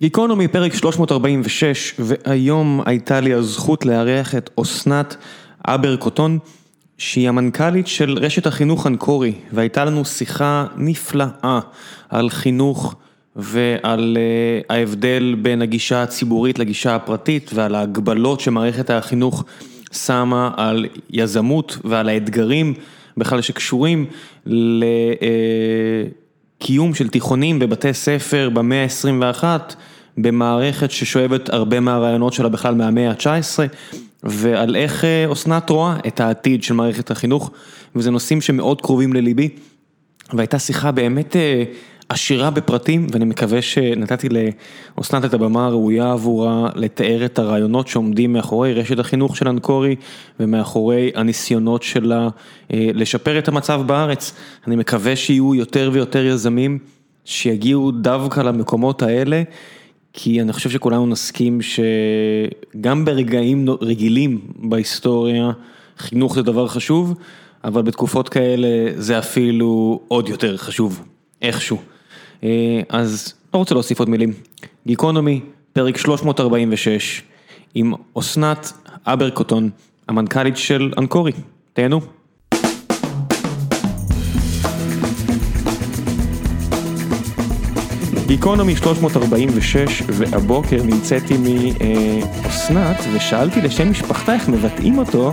גיקונומי פרק 346 והיום הייתה לי הזכות לארח את אסנת אבל קוטון שהיא המנכ"לית של רשת החינוך אנקורי והייתה לנו שיחה נפלאה על חינוך ועל ההבדל בין הגישה הציבורית לגישה הפרטית ועל ההגבלות שמערכת החינוך שמה על יזמות ועל האתגרים בכלל שקשורים לקיום של תיכונים בבתי ספר במאה ה-21 במערכת ששואבת הרבה מהרעיונות שלה בכלל מהמאה ה-19 ועל איך אסנת רואה את העתיד של מערכת החינוך וזה נושאים שמאוד קרובים לליבי. והייתה שיחה באמת עשירה בפרטים ואני מקווה שנתתי לאסנת את הבמה הראויה עבורה לתאר את הרעיונות שעומדים מאחורי רשת החינוך של אנקורי ומאחורי הניסיונות שלה לשפר את המצב בארץ, אני מקווה שיהיו יותר ויותר יזמים שיגיעו דווקא למקומות האלה כי אני חושב שכולנו נסכים שגם ברגעים רגילים בהיסטוריה חינוך זה דבר חשוב אבל בתקופות כאלה זה אפילו עוד יותר חשוב איכשהו. אז לא רוצה להוסיף עוד מילים, גיקונומי פרק 346 עם אסנת אבל קוטון המנכ"לית של אנקורי, תהנו. גיקונומי 346 והבוקר נמצאתי מאסנת ושאלתי לשם משפחתה איך מבטאים אותו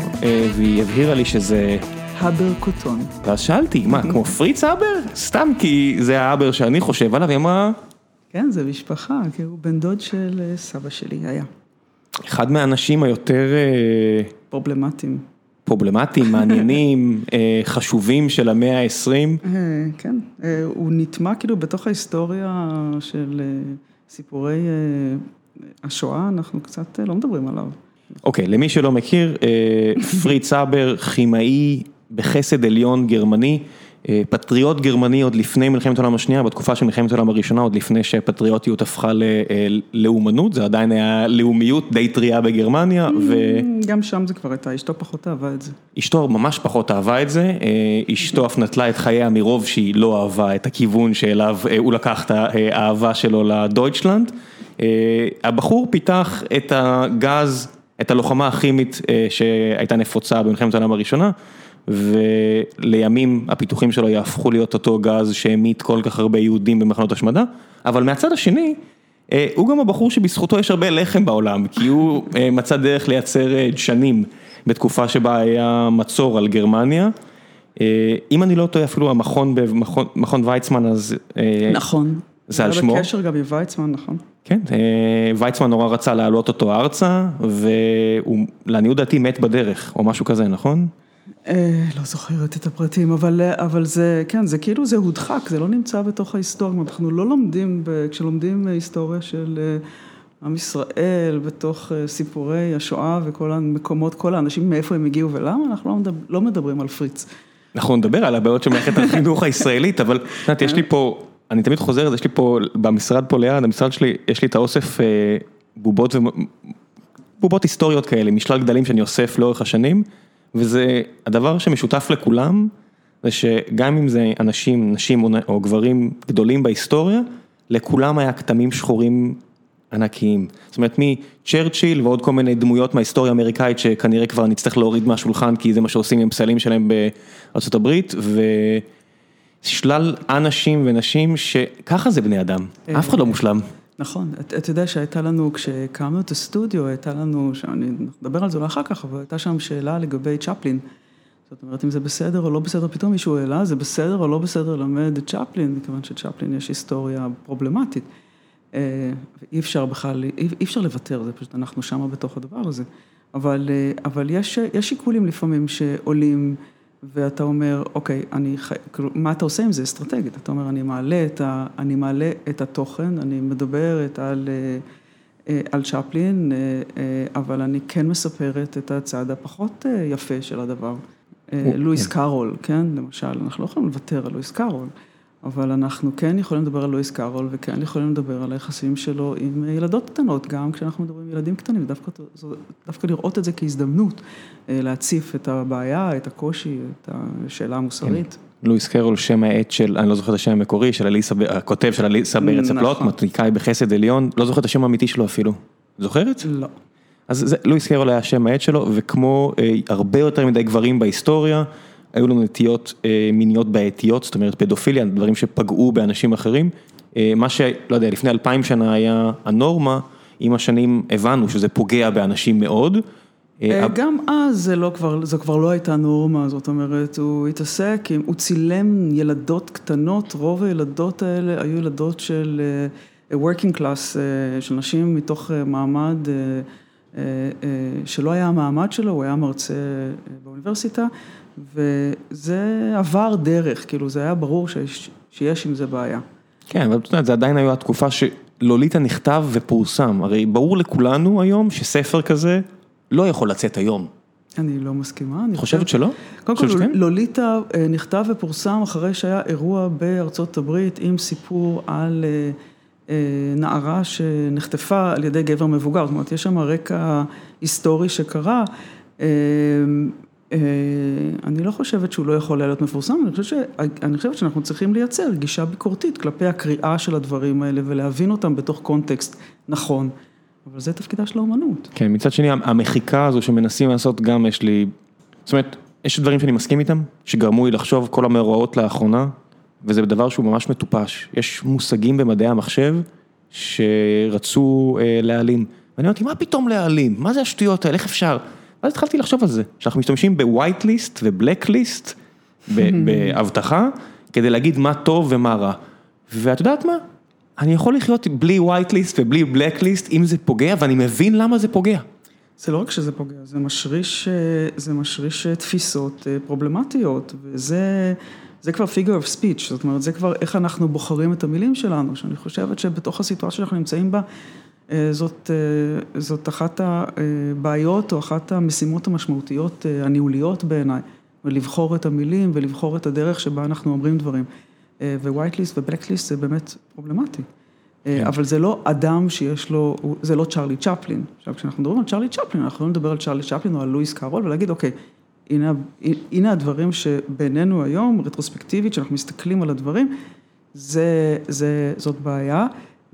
והיא הבהירה לי שזה הבר קוטון. ואז שאלתי מה כמו פריץ הבר? סתם כי זה ההבר שאני חושב עליו, היא אמרה כן זה משפחה, כי הוא בן דוד של סבא שלי היה. אחד מהאנשים היותר פרובלמטיים. פרובלמטיים, מעניינים, חשובים של המאה ה-20. כן, הוא נטמע כאילו בתוך ההיסטוריה של סיפורי השואה, אנחנו קצת לא מדברים עליו. אוקיי, למי שלא מכיר, פריץ הבר, כימאי בחסד עליון גרמני, פטריוט גרמני עוד לפני מלחמת העולם השנייה, בתקופה של מלחמת העולם הראשונה, עוד לפני שפטריוטיות הפכה ללאומנות, זה עדיין היה לאומיות די טריה בגרמניה. גם שם זה כבר הייתה, אשתו פחות אהבה את זה. אשתו ממש פחות אהבה את זה, אשתו אף נטלה את חייה מרוב שהיא לא אהבה את הכיוון שאליו הוא לקח את האהבה שלו לדויטשלנד. הבחור פיתח את הגז, את הלוחמה הכימית שהייתה נפוצה במלחמת העולם הראשונה. ולימים הפיתוחים שלו יהפכו להיות אותו גז שהמית כל כך הרבה יהודים במחנות השמדה, אבל מהצד השני, הוא גם הבחור שבזכותו יש הרבה לחם בעולם, כי הוא מצא דרך לייצר דשנים בתקופה שבה היה מצור על גרמניה. אם אני לא טועה אפילו המכון במכון ויצמן אז... נכון. זה על שמו. היה בקשר גם עם ויצמן, נכון. כן, ויצמן נורא רצה להעלות אותו ארצה, והוא לעניות דעתי מת בדרך, או משהו כזה, נכון? לא זוכרת את הפרטים, אבל זה, כן, זה כאילו זה הודחק, זה לא נמצא בתוך ההיסטוריה, אנחנו לא לומדים, כשלומדים היסטוריה של עם ישראל, בתוך סיפורי השואה וכל המקומות, כל האנשים מאיפה הם הגיעו ולמה, אנחנו לא מדברים על פריץ. אנחנו נדבר על הבעיות של מערכת החינוך הישראלית, אבל את יודעת, יש לי פה, אני תמיד חוזר, יש לי פה, במשרד פה ליד, המשרד שלי, יש לי את האוסף בובות בובות היסטוריות כאלה, משלל גדלים שאני אוסף לאורך השנים. וזה הדבר שמשותף לכולם, זה שגם אם זה אנשים, נשים או גברים גדולים בהיסטוריה, לכולם היה כתמים שחורים ענקיים. זאת אומרת מצ'רצ'יל ועוד כל מיני דמויות מההיסטוריה האמריקאית שכנראה כבר נצטרך להוריד מהשולחן כי זה מה שעושים עם פסלים שלהם בארה"ב ושלל אנשים ונשים שככה זה בני אדם, אף אחד לא מושלם. נכון, אתה יודע שהייתה לנו, כשקמנו את הסטודיו, הייתה לנו, אני אדבר על זה אולי אחר כך, אבל הייתה שם שאלה לגבי צ'פלין. זאת אומרת, אם זה בסדר או לא בסדר, פתאום מישהו העלה, זה בסדר או לא בסדר ללמד את צ'פלין, מכיוון שצ'פלין יש היסטוריה פרובלמטית. אי אפשר בכלל, אי אפשר לוותר, זה פשוט אנחנו שמה בתוך הדבר הזה. אבל, אבל יש, יש שיקולים לפעמים שעולים, ואתה אומר, אוקיי, אני, מה אתה עושה עם זה אסטרטגית? אתה אומר, אני מעלה את, ה, אני מעלה את התוכן, אני מדברת על, על צ'פלין, אבל אני כן מספרת את הצד הפחות יפה של הדבר. לואיס קארול, כן, למשל, אנחנו לא יכולים לוותר על לואיס קארול, אבל אנחנו כן יכולים לדבר על לואיס קארול, וכן יכולים לדבר על היחסים שלו עם ילדות קטנות, גם כשאנחנו מדברים עם ילדים קטנים, דווקא לראות את זה כהזדמנות, להציף את הבעיה, את הקושי, את השאלה המוסרית. לואיס קרול, שם העט של, אני לא זוכר את השם המקורי, של אליסה, הכותב של אליסה בארץ נכון. מתמטיקאי בחסד עליון, לא זוכר את השם האמיתי שלו אפילו. זוכרת? לא. אז זה, לואיס קרול היה שם העט שלו, וכמו אה, הרבה יותר מדי גברים בהיסטוריה, היו לו נטיות אה, מיניות בעייתיות, זאת אומרת פדופיליה, דברים שפגעו באנשים אחרים. אה, מה שלא יודע, לפני אלפיים שנה היה הנורמה, עם השנים הבנו שזה פוגע באנשים מאוד. אה, אה, גם אז זה לא כבר, זו כבר לא הייתה נורמה, זאת אומרת, הוא התעסק, עם, הוא צילם ילדות קטנות, רוב הילדות האלה היו ילדות של אה, working class, אה, של נשים מתוך אה, מעמד אה, שלא היה המעמד שלו, הוא היה מרצה באוניברסיטה, וזה עבר דרך, כאילו זה היה ברור שיש, שיש עם זה בעיה. כן, אבל את יודעת, זה עדיין היה התקופה שלוליטה נכתב ופורסם, הרי ברור לכולנו היום שספר כזה לא יכול לצאת היום. אני לא מסכימה. אני חושבת שלא? קודם כל? לוליטה אה, נכתב ופורסם אחרי שהיה אירוע בארצות הברית עם סיפור על אה, אה, נערה שנחטפה על ידי גבר מבוגר, זאת אומרת, יש שם רקע היסטורי שקרה. אה, אני לא חושבת שהוא לא יכול להיות מפורסם, אני חושבת, ש... אני חושבת שאנחנו צריכים לייצר גישה ביקורתית כלפי הקריאה של הדברים האלה ולהבין אותם בתוך קונטקסט נכון, אבל זה תפקידה של האומנות. כן, מצד שני, המחיקה הזו שמנסים לעשות גם יש לי, זאת אומרת, יש דברים שאני מסכים איתם, שגרמו לי לחשוב כל המאורעות לאחרונה, וזה דבר שהוא ממש מטופש. יש מושגים במדעי המחשב שרצו אה, להעלים. ואני אמרתי, מה פתאום להעלים? מה זה השטויות האלה? איך אפשר? ואז התחלתי לחשוב על זה, שאנחנו משתמשים בווייט ליסט ובלק ליסט, באבטחה, כדי להגיד מה טוב ומה רע. ואת יודעת מה? אני יכול לחיות בלי ווייט ליסט ובלי בלק ליסט, אם זה פוגע, ואני מבין למה זה פוגע. זה לא רק שזה פוגע, זה משריש, זה משריש תפיסות אה, פרובלמטיות, וזה זה כבר figure of speech, זאת אומרת, זה כבר איך אנחנו בוחרים את המילים שלנו, שאני חושבת שבתוך הסיטואציה שאנחנו נמצאים בה, זאת, זאת אחת הבעיות או אחת המשימות המשמעותיות הניהוליות בעיניי, ולבחור את המילים ולבחור את הדרך שבה אנחנו אומרים דברים. white list ו black list זה באמת פרובלמטי. כן. אבל זה לא אדם שיש לו, זה לא צ'רלי צ'פלין. עכשיו, כשאנחנו מדברים על צ'רלי צ'פלין, אנחנו יכולים לדבר על צ'רלי צ'פלין או על לואיס קארול ולהגיד, אוקיי, הנה, הנה הדברים שבינינו היום, רטרוספקטיבית, כשאנחנו מסתכלים על הדברים, זה, זה, זאת בעיה,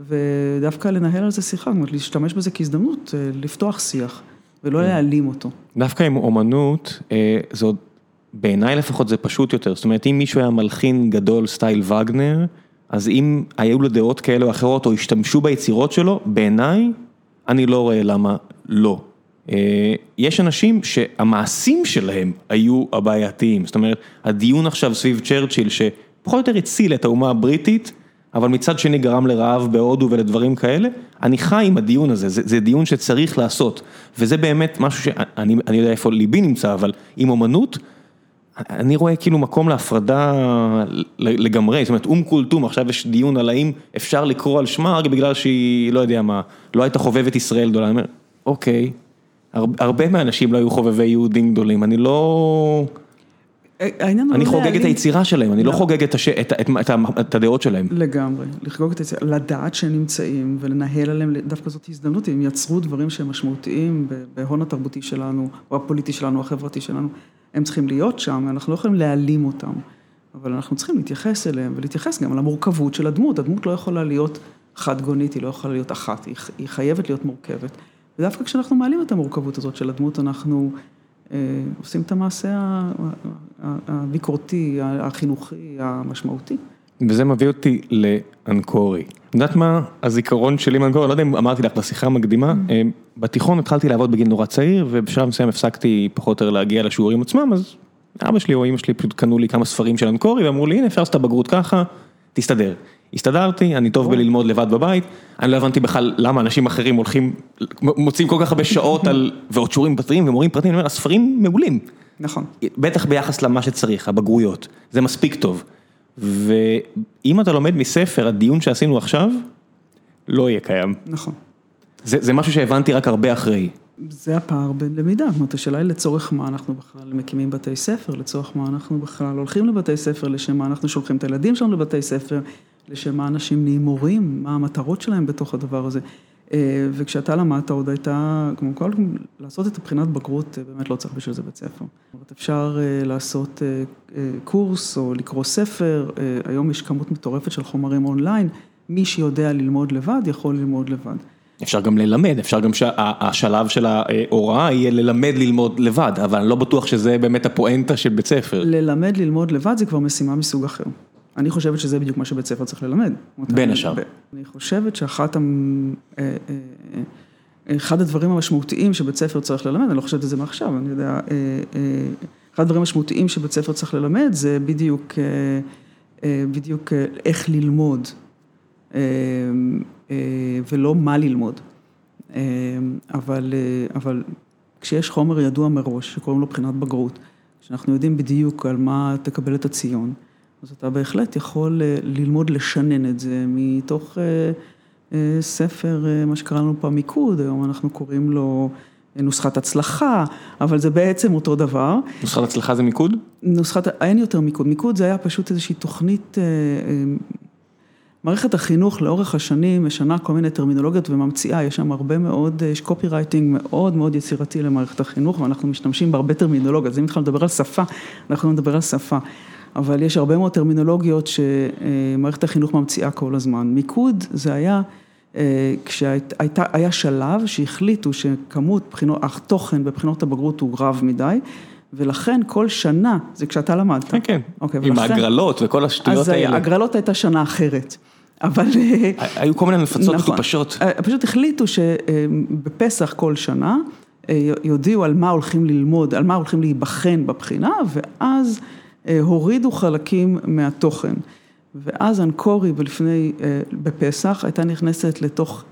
ודווקא לנהל על זה שיחה, זאת אומרת, להשתמש בזה כהזדמנות, אה, לפתוח שיח, ולא כן. להעלים אותו. דווקא עם אומנות, אה, זה עוד, בעיניי לפחות זה פשוט יותר, זאת אומרת, אם מישהו היה מלחין גדול סטייל וגנר, אז אם היו לו דעות כאלה או אחרות, או השתמשו ביצירות שלו, בעיניי, אני לא רואה למה לא. אה, יש אנשים שהמעשים שלהם היו הבעייתיים, זאת אומרת, הדיון עכשיו סביב צ'רצ'יל, שפחות או יותר הציל את האומה הבריטית, אבל מצד שני גרם לרעב בהודו ולדברים כאלה, אני חי עם הדיון הזה, זה, זה דיון שצריך לעשות, וזה באמת משהו שאני אני יודע איפה ליבי נמצא, אבל עם אומנות, אני רואה כאילו מקום להפרדה לגמרי, זאת אומרת אום כולתום, עכשיו יש דיון על האם אפשר לקרוא על שמה רק בגלל שהיא, לא יודע מה, לא הייתה חובבת ישראל גדולה, אני אומר, אוקיי, הרבה מהאנשים לא היו חובבי יהודים גדולים, אני לא... אני לא חוגג את היצירה שלהם, אני לא לא. חוגג את הדעות שלהם. לגמרי, לחגוג את היציאה, לדעת שהם נמצאים ולנהל עליהם, דווקא זאת הזדמנות, הם יצרו דברים שהם משמעותיים בהון התרבותי שלנו, או הפוליטי שלנו, או החברתי שלנו, הם צריכים להיות שם, אנחנו לא יכולים להעלים אותם, אבל אנחנו צריכים להתייחס אליהם ולהתייחס גם למורכבות של הדמות, הדמות לא יכולה להיות חד גונית, היא לא יכולה להיות אחת, היא, חייבת להיות מורכבת, ודווקא כשאנחנו מעלים את המורכבות הזאת של הדמות, אנחנו עושים את המעשה הביקורתי, החינוכי, המשמעותי. וזה מביא אותי לאנקורי. את יודעת מה הזיכרון שלי מאנקורי, לא יודע אם אמרתי לך בשיחה המקדימה, אה, בתיכון התחלתי לעבוד בגיל נורא צעיר, ובשלב מסוים הפסקתי פחות או יותר להגיע לשיעורים עצמם, אז אבא שלי או אמא שלי פשוט קנו לי כמה ספרים של אנקורי, ואמרו לי, הנה אפשר לעשות את הבגרות ככה, תסתדר. הסתדרתי, אני טוב בללמוד לבד בבית, אני לא הבנתי בכלל למה אנשים אחרים הולכים, מוצאים כל כך הרבה שעות על, ועוד שיעורים פרטיים ומורים פרטיים, אני אומר, הספרים מעולים. נכון. בטח ביחס למה שצריך, הבגרויות, זה מספיק טוב. ואם אתה לומד מספר, הדיון שעשינו עכשיו, לא יהיה קיים. נכון. זה, זה משהו שהבנתי רק הרבה אחרי. זה הפער בין למידה, זאת אומרת, השאלה היא לצורך מה אנחנו בכלל מקימים בתי ספר, לצורך מה אנחנו בכלל הולכים לבתי ספר, לשם מה אנחנו שולחים את הילדים שלנו לבתי ספר, לשם מה אנשים נהיים מורים, מה המטרות שלהם בתוך הדבר הזה. וכשאתה למדת עוד הייתה, כמו כל, לעשות את הבחינת בגרות, באמת לא צריך בשביל זה בית ספר. זאת אומרת, אפשר לעשות קורס או לקרוא ספר, היום יש כמות מטורפת של חומרים אונליין, מי שיודע ללמוד לבד, יכול ללמוד לבד. אפשר גם ללמד, אפשר גם שהשלב של ההוראה יהיה ללמד ללמוד לבד, אבל אני לא בטוח שזה באמת הפואנטה של בית ספר. ללמד ללמוד לבד זה כבר משימה מסוג אחר. אני חושבת שזה בדיוק מה שבית ספר צריך ללמד. בין השאר. אני חושבת שאחת, אחד הדברים המשמעותיים שבית ספר צריך ללמד, אני לא חושבת את זה מעכשיו, אני יודע, אחד הדברים המשמעותיים שבית ספר צריך ללמד זה בדיוק, בדיוק איך ללמוד. ולא מה ללמוד. אבל, אבל כשיש חומר ידוע מראש, שקוראים לו בחינת בגרות, שאנחנו יודעים בדיוק על מה תקבל את הציון, אז אתה בהחלט יכול ללמוד לשנן את זה מתוך ספר, מה שקראנו פעם מיקוד, היום אנחנו קוראים לו נוסחת הצלחה, אבל זה בעצם אותו דבר. נוסחת הצלחה זה מיקוד? נוסחת, אין יותר מיקוד, מיקוד זה היה פשוט איזושהי תוכנית מערכת החינוך לאורך השנים משנה כל מיני טרמינולוגיות וממציאה, יש שם הרבה מאוד, יש קופי רייטינג מאוד מאוד יצירתי למערכת החינוך ואנחנו משתמשים בהרבה טרמינולוגיות, אז אם התחלנו לדבר על שפה, אנחנו נדבר על שפה, אבל יש הרבה מאוד טרמינולוגיות שמערכת החינוך ממציאה כל הזמן. מיקוד זה היה כשהיה שלב שהחליטו שכמות בחינות, התוכן בבחינות הבגרות הוא רב מדי. ולכן כל שנה, זה כשאתה למדת. כן, כן, עם ההגרלות וכל השטויות האלה. אז ההגרלות הייתה שנה אחרת, אבל... היו כל מיני מפצות מטופשות. פשוט החליטו שבפסח כל שנה, יודיעו על מה הולכים ללמוד, על מה הולכים להיבחן בבחינה, ואז הורידו חלקים מהתוכן. ואז אנקורי ולפני, בפסח, הייתה נכנסת לתוך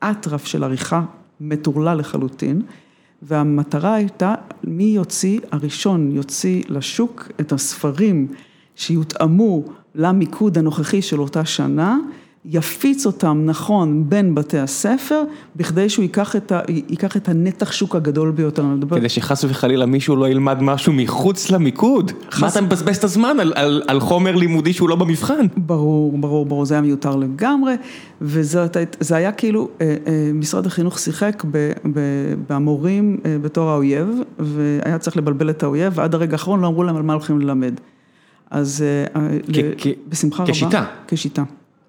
אטרף של עריכה מטורלל לחלוטין. והמטרה הייתה, מי יוציא, הראשון יוציא לשוק את הספרים שיותאמו למיקוד הנוכחי של אותה שנה, יפיץ אותם נכון בין בתי הספר, בכדי שהוא ייקח את ה, ייקח את הנתח שוק הגדול ביותר. כדי שחס וחלילה מישהו לא ילמד משהו מחוץ למיקוד. חס... מה אתה מבזבז את הזמן על, על, על חומר לימודי שהוא לא במבחן? ברור, ברור, ברור, זה היה מיותר לגמרי, וזה היה כאילו, משרד החינוך שיחק ב, ב, במורים בתור האויב, והיה צריך לבלבל את האויב, ועד הרגע האחרון לא אמרו להם על מה הולכים ללמד. אז בשמחה רבה. כשיטה. כשיטה.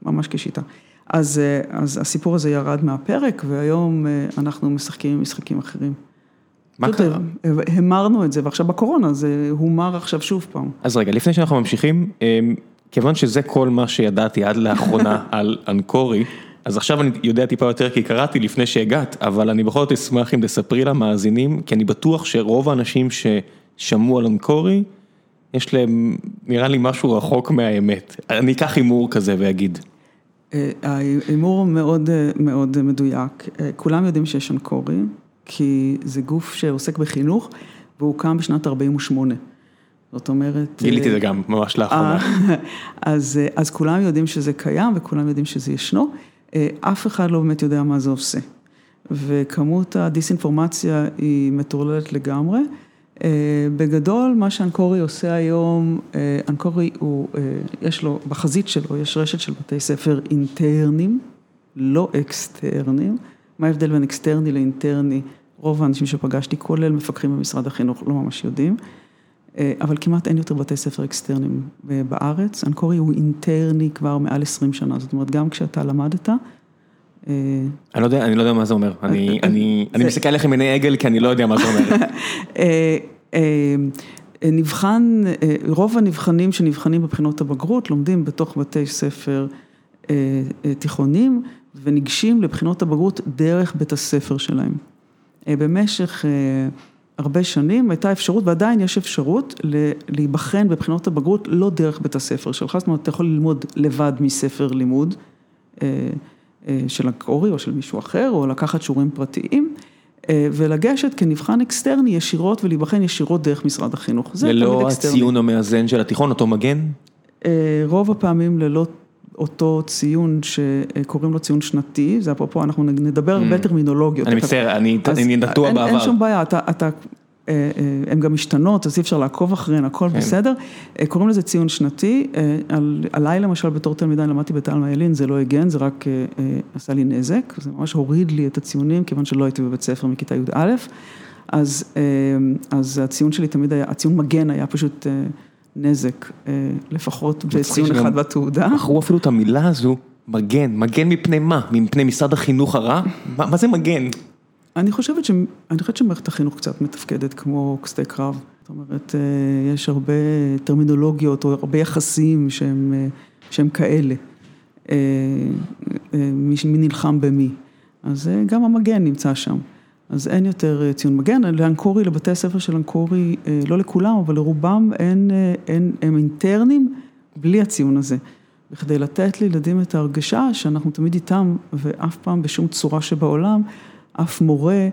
ממש כשיטה. אז, אז הסיפור הזה ירד מהפרק, והיום אנחנו משחקים משחקים אחרים. מה קרה? המרנו את זה, ועכשיו בקורונה זה הומר עכשיו שוב פעם. אז רגע, לפני שאנחנו ממשיכים, כיוון שזה כל מה שידעתי עד לאחרונה על אנקורי, אז עכשיו אני יודע טיפה יותר כי קראתי לפני שהגעת, אבל אני בכל זאת אשמח אם תספרי למאזינים, כי אני בטוח שרוב האנשים ששמעו על אנקורי, יש להם, נראה לי משהו רחוק מהאמת. אני אקח הימור כזה ואגיד. ההימור מאוד מאוד מדויק, כולם יודעים שיש אנקורי, כי זה גוף שעוסק בחינוך, והוא קם בשנת 48. זאת אומרת... גיליתי את זה גם ממש לאחרונה. אז, אז כולם יודעים שזה קיים וכולם יודעים שזה ישנו, אף אחד לא באמת יודע מה זה עושה. וכמות הדיסאינפורמציה היא מטורללת לגמרי. בגדול, מה שאנקורי עושה היום, אנקורי הוא, יש לו, בחזית שלו יש רשת של בתי ספר אינטרנים, לא אקסטרנים. מה ההבדל בין אקסטרני לאינטרני? רוב האנשים שפגשתי, כולל מפקחים במשרד החינוך, לא ממש יודעים. אבל כמעט אין יותר בתי ספר אקסטרנים בארץ. אנקורי הוא אינטרני כבר מעל 20 שנה, זאת אומרת, גם כשאתה למדת. אני לא יודע מה זה אומר, אני מסתכל עליכם עיני עגל כי אני לא יודע מה זה אומר. נבחן, רוב הנבחנים שנבחנים בבחינות הבגרות לומדים בתוך בתי ספר תיכונים וניגשים לבחינות הבגרות דרך בית הספר שלהם. במשך הרבה שנים הייתה אפשרות ועדיין יש אפשרות להיבחן בבחינות הבגרות לא דרך בית הספר שלך, זאת אומרת אתה יכול ללמוד לבד מספר לימוד של אנקורי או של מישהו אחר או לקחת שיעורים פרטיים. ולגשת כנבחן אקסטרני ישירות ולהיבחן ישירות דרך משרד החינוך. ללא הציון המאזן של התיכון, אותו מגן? רוב הפעמים ללא אותו ציון שקוראים לו ציון שנתי, זה אפרופו, אנחנו נדבר הרבה טרמינולוגיות. אני מצטער, אני נטוע בעבר. אין שום בעיה, אתה הן גם משתנות, אז אי אפשר לעקוב אחריהן, הכל כן. בסדר. קוראים לזה ציון שנתי, עליי למשל בתור תלמידה למדתי בתלמה ילין, זה לא הגן, זה רק עשה לי נזק, זה ממש הוריד לי את הציונים, כיוון שלא הייתי בבית ספר מכיתה י"א, אז, אז הציון שלי תמיד היה, הציון מגן היה פשוט נזק, לפחות בציון אחד בתעודה. בחרו אפילו את המילה הזו. מגן, מגן מפני מה? מפני משרד החינוך הרע? מה, מה זה מגן? אני חושבת, ש... אני חושבת שמערכת החינוך קצת מתפקדת כמו קסטי קרב. זאת אומרת, אה, יש הרבה טרמינולוגיות או הרבה יחסים שהם, אה, שהם כאלה. אה, מי, מי נלחם במי. אז גם המגן נמצא שם. אז אין יותר ציון מגן, לאנקורי, לבתי הספר של אנקורי, לא לכולם, אבל לרובם אין, אין, הם אינטרנים בלי הציון הזה. בכדי לתת לילדים את ההרגשה שאנחנו תמיד איתם, ואף פעם בשום צורה שבעולם, אף מורה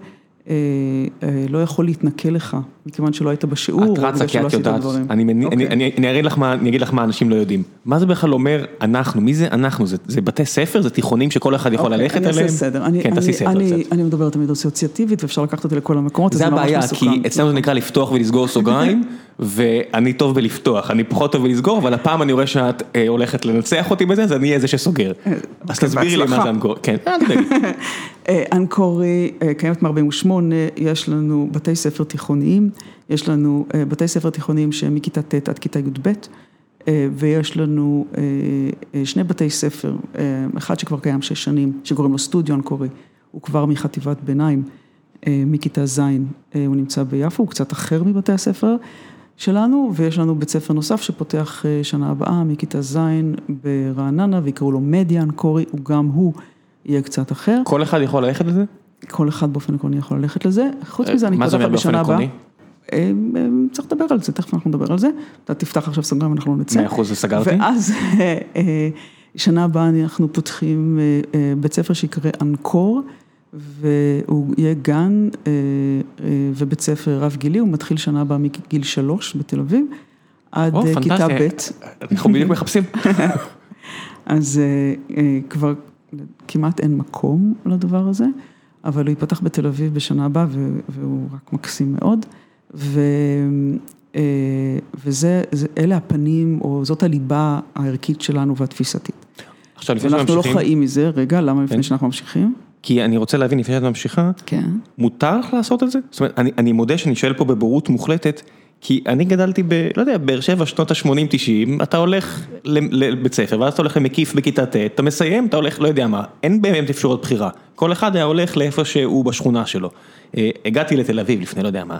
אה, אה, לא יכול להתנכל לך, מכיוון שלא היית בשיעור, את רצה כי את יודעת, אני, אני, okay. אני, אני, אני אגיד לך מה, אני אגיד לך מה אנשים לא יודעים. מה זה בכלל אומר אנחנו, מי זה אנחנו? זה, זה בתי ספר, זה תיכונים שכל אחד יכול okay, ללכת אני אליהם? אני אעשה סדר, אני, כן, אני, סדר אני, אני מדבר תמיד אסוציאטיבית ואפשר לקחת אותי לכל המקומות, זה הבעיה, כי אצלנו זה נקרא לפתוח ולסגור סוגריים, ואני טוב בלפתוח, אני פחות טוב בלסגור, אבל הפעם אני רואה שאת אה, הולכת לנצח אותי בזה, אז אני אהיה זה שסוגר. אה, אז תסבירי לי מה זה אנקור, כן, אל תדאגי. אה, אנקורי קיימת מ-48, יש לנו בתי ספר תיכוניים, יש לנו בתי ספר תיכוניים שהם מכיתה ט' עד כיתה י"ב, ויש לנו שני בתי ספר, אחד שכבר קיים שש שנים, שקוראים לו סטודיו אנקורי, הוא כבר מחטיבת ביניים, מכיתה ז', הוא נמצא ביפו, הוא קצת אחר מבתי הספר. שלנו, ויש לנו בית ספר נוסף שפותח שנה הבאה מכיתה ז' ברעננה, ויקראו לו מדיאן קורי, הוא גם הוא יהיה קצת אחר. כל אחד יכול ללכת לזה? כל אחד באופן עקרוני יכול ללכת לזה, חוץ מזה אני פותחת בשנה הבאה. צריך לדבר על זה, תכף אנחנו נדבר על זה, אתה תפתח עכשיו סוגריים, אנחנו לא נצא. מאה אחוז, סגרתי. ואז שנה הבאה אנחנו פותחים בית ספר שיקרא אנקור. והוא יהיה גן אה, אה, ובית ספר רב גילי, הוא מתחיל שנה הבאה מגיל שלוש בתל אביב, עד אה, כיתה ב'. אנחנו בדיוק מחפשים. אז כבר כמעט אין מקום לדבר הזה, אבל הוא ייפתח בתל אביב בשנה הבאה והוא רק מקסים מאוד. ו... וזה, אלה הפנים, או זאת הליבה הערכית שלנו והתפיסתית. עכשיו לפני שאנחנו ממשיכים. אנחנו לא חיים מזה, רגע, למה לפני כן. שאנחנו ממשיכים? כי אני רוצה להבין לפני שאת ממשיכה, כן. מותר לך לעשות את זה? זאת אומרת, אני, אני מודה שאני שואל פה בבורות מוחלטת, כי אני גדלתי ב, לא יודע, באר שבע, שנות ה-80-90, אתה הולך לבית ספר, ואז אתה הולך למקיף בכיתה ט', אתה מסיים, אתה הולך, לא יודע מה, אין באמת אפשרות בחירה. כל אחד היה הולך לאיפה שהוא בשכונה שלו. אה, הגעתי לתל אביב לפני לא יודע מה,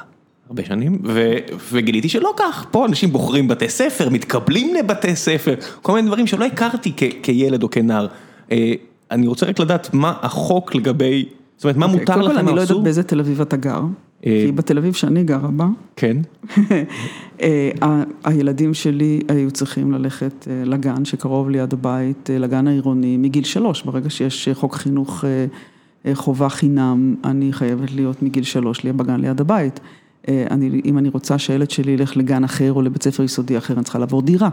הרבה שנים, ו, וגיליתי שלא כך, פה אנשים בוחרים בתי ספר, מתקבלים לבתי ספר, כל מיני דברים שלא הכרתי כ, כילד או כנער. אה, אני רוצה רק לדעת מה החוק לגבי, זאת אומרת, מה אוקיי, מותר לכם, מה אסור? קודם כל אני לא יודעת באיזה תל אביב אתה גר, כי בתל אביב שאני גרה בה, כן, אה, הילדים שלי היו צריכים ללכת אה, לגן שקרוב ליד הבית, לגן העירוני, מגיל שלוש, ברגע שיש חוק חינוך חובה חינם, אני חייבת להיות מגיל שלוש, בגן ליד הבית. אני, אם אני רוצה שהילד שלי ילך לגן אחר או לבית ספר יסודי אחר, אני צריכה לעבור דירה,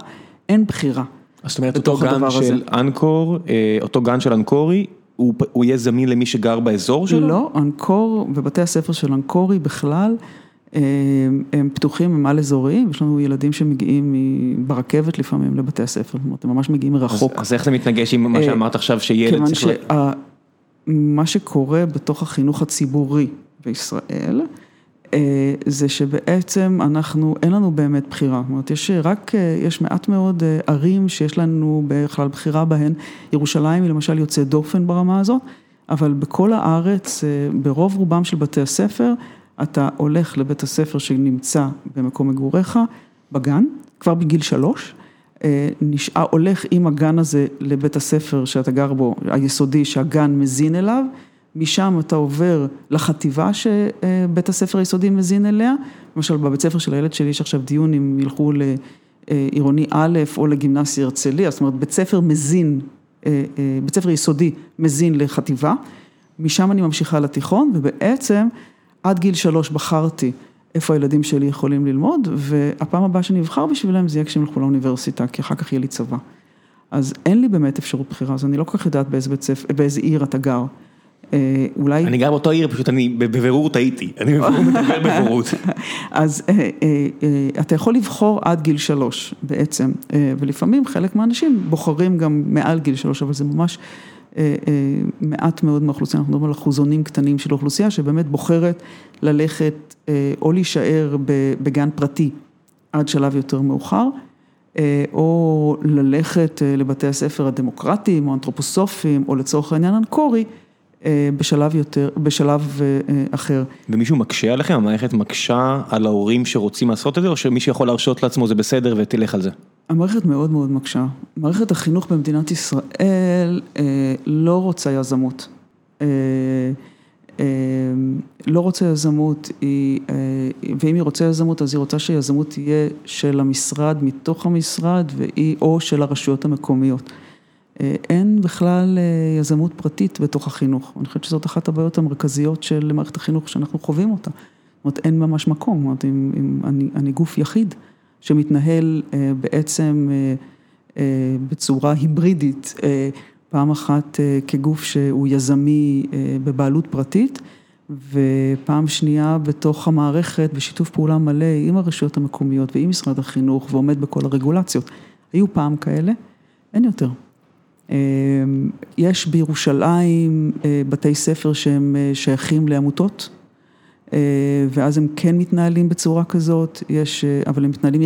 אין בחירה. זאת אומרת, אותו גן של אנקור, אה, אותו גן של אנקורי, הוא הוא יהיה זמין למי שגר באזור שלו? לא, אנקור ובתי הספר של אנקורי בכלל, אה, הם פתוחים, הם על-אזוריים, יש לנו ילדים שמגיעים ברכבת לפעמים לבתי הספר, זאת אומרת, הם ממש מגיעים מרחוק. אז אז איך זה מתנגש עם מה אה, שאמרת עכשיו, שילד צריך... כיוון שמה שקורה בתוך החינוך הציבורי בישראל, זה שבעצם אנחנו, אין לנו באמת בחירה, זאת אומרת, יש רק, אה, יש מעט מאוד אה, ערים שיש לנו בכלל בחירה בהן, ירושלים היא למשל יוצאת דופן ברמה הזאת, אבל בכל הארץ, ברוב רובם של בתי הספר, אתה הולך לבית הספר שנמצא במקום מגוריך, בגן, כבר בגיל שלוש, נשאר, הולך עם הגן הזה לבית הספר שאתה גר בו, היסודי, שהגן מזין אליו, משם אתה עובר לחטיבה שבית הספר היסודי מזין אליה, למשל בבית ספר של הילד שלי יש עכשיו דיון אם ילכו לעירוני א' או לגימנסיה הרצליה, זאת אומרת בית ספר מזין, אה, אה, בית ספר יסודי מזין לחטיבה, משם אני ממשיכה לתיכון ובעצם עד גיל שלוש בחרתי איפה הילדים שלי יכולים ללמוד והפעם הבאה שאני אבחר בשבילם זה יהיה כשהם ילכו לאוניברסיטה כי אחר כך יהיה לי צבא. אז אין לי באמת אפשרות בחירה, אז אני לא כל כך יודעת באיזה בית ספר, באיזה עיר אתה גר. אולי... אני גר באותו עיר, פשוט אני בבירור טעיתי, אני מדבר בבורות. אז אתה יכול לבחור עד גיל שלוש בעצם, ולפעמים חלק מהאנשים בוחרים גם מעל גיל שלוש, אבל זה ממש מעט מאוד מהאוכלוסייה, אנחנו מדברים על אחוזונים קטנים של אוכלוסייה שבאמת בוחרת ללכת או להישאר בגן פרטי עד שלב יותר מאוחר. או ללכת לבתי הספר הדמוקרטיים או אנתרופוסופיים או לצורך העניין אנקורי בשלב יותר, בשלב אחר. ומישהו מקשה עליכם? המערכת מקשה על ההורים שרוצים לעשות את זה או שמי שיכול להרשות לעצמו זה בסדר ותלך על זה? המערכת מאוד מאוד מקשה. מערכת החינוך במדינת ישראל לא רוצה יזמות. לא רוצה יזמות, ואם היא רוצה יזמות אז היא רוצה שיזמות תהיה של המשרד, מתוך המשרד, או של הרשויות המקומיות. אין בכלל יזמות פרטית בתוך החינוך, אני חושבת שזאת אחת הבעיות המרכזיות של מערכת החינוך שאנחנו חווים אותה. זאת אומרת, אין ממש מקום, זאת אומרת, אני גוף יחיד שמתנהל בעצם בצורה היברידית. פעם אחת כגוף שהוא יזמי בבעלות פרטית, ופעם שנייה בתוך המערכת בשיתוף פעולה מלא עם הרשויות המקומיות ועם משרד החינוך ועומד בכל הרגולציות. היו פעם כאלה, אין יותר. יש בירושלים בתי ספר שהם שייכים לעמותות, ואז הם כן מתנהלים בצורה כזאת, יש, אבל הם מתנהלים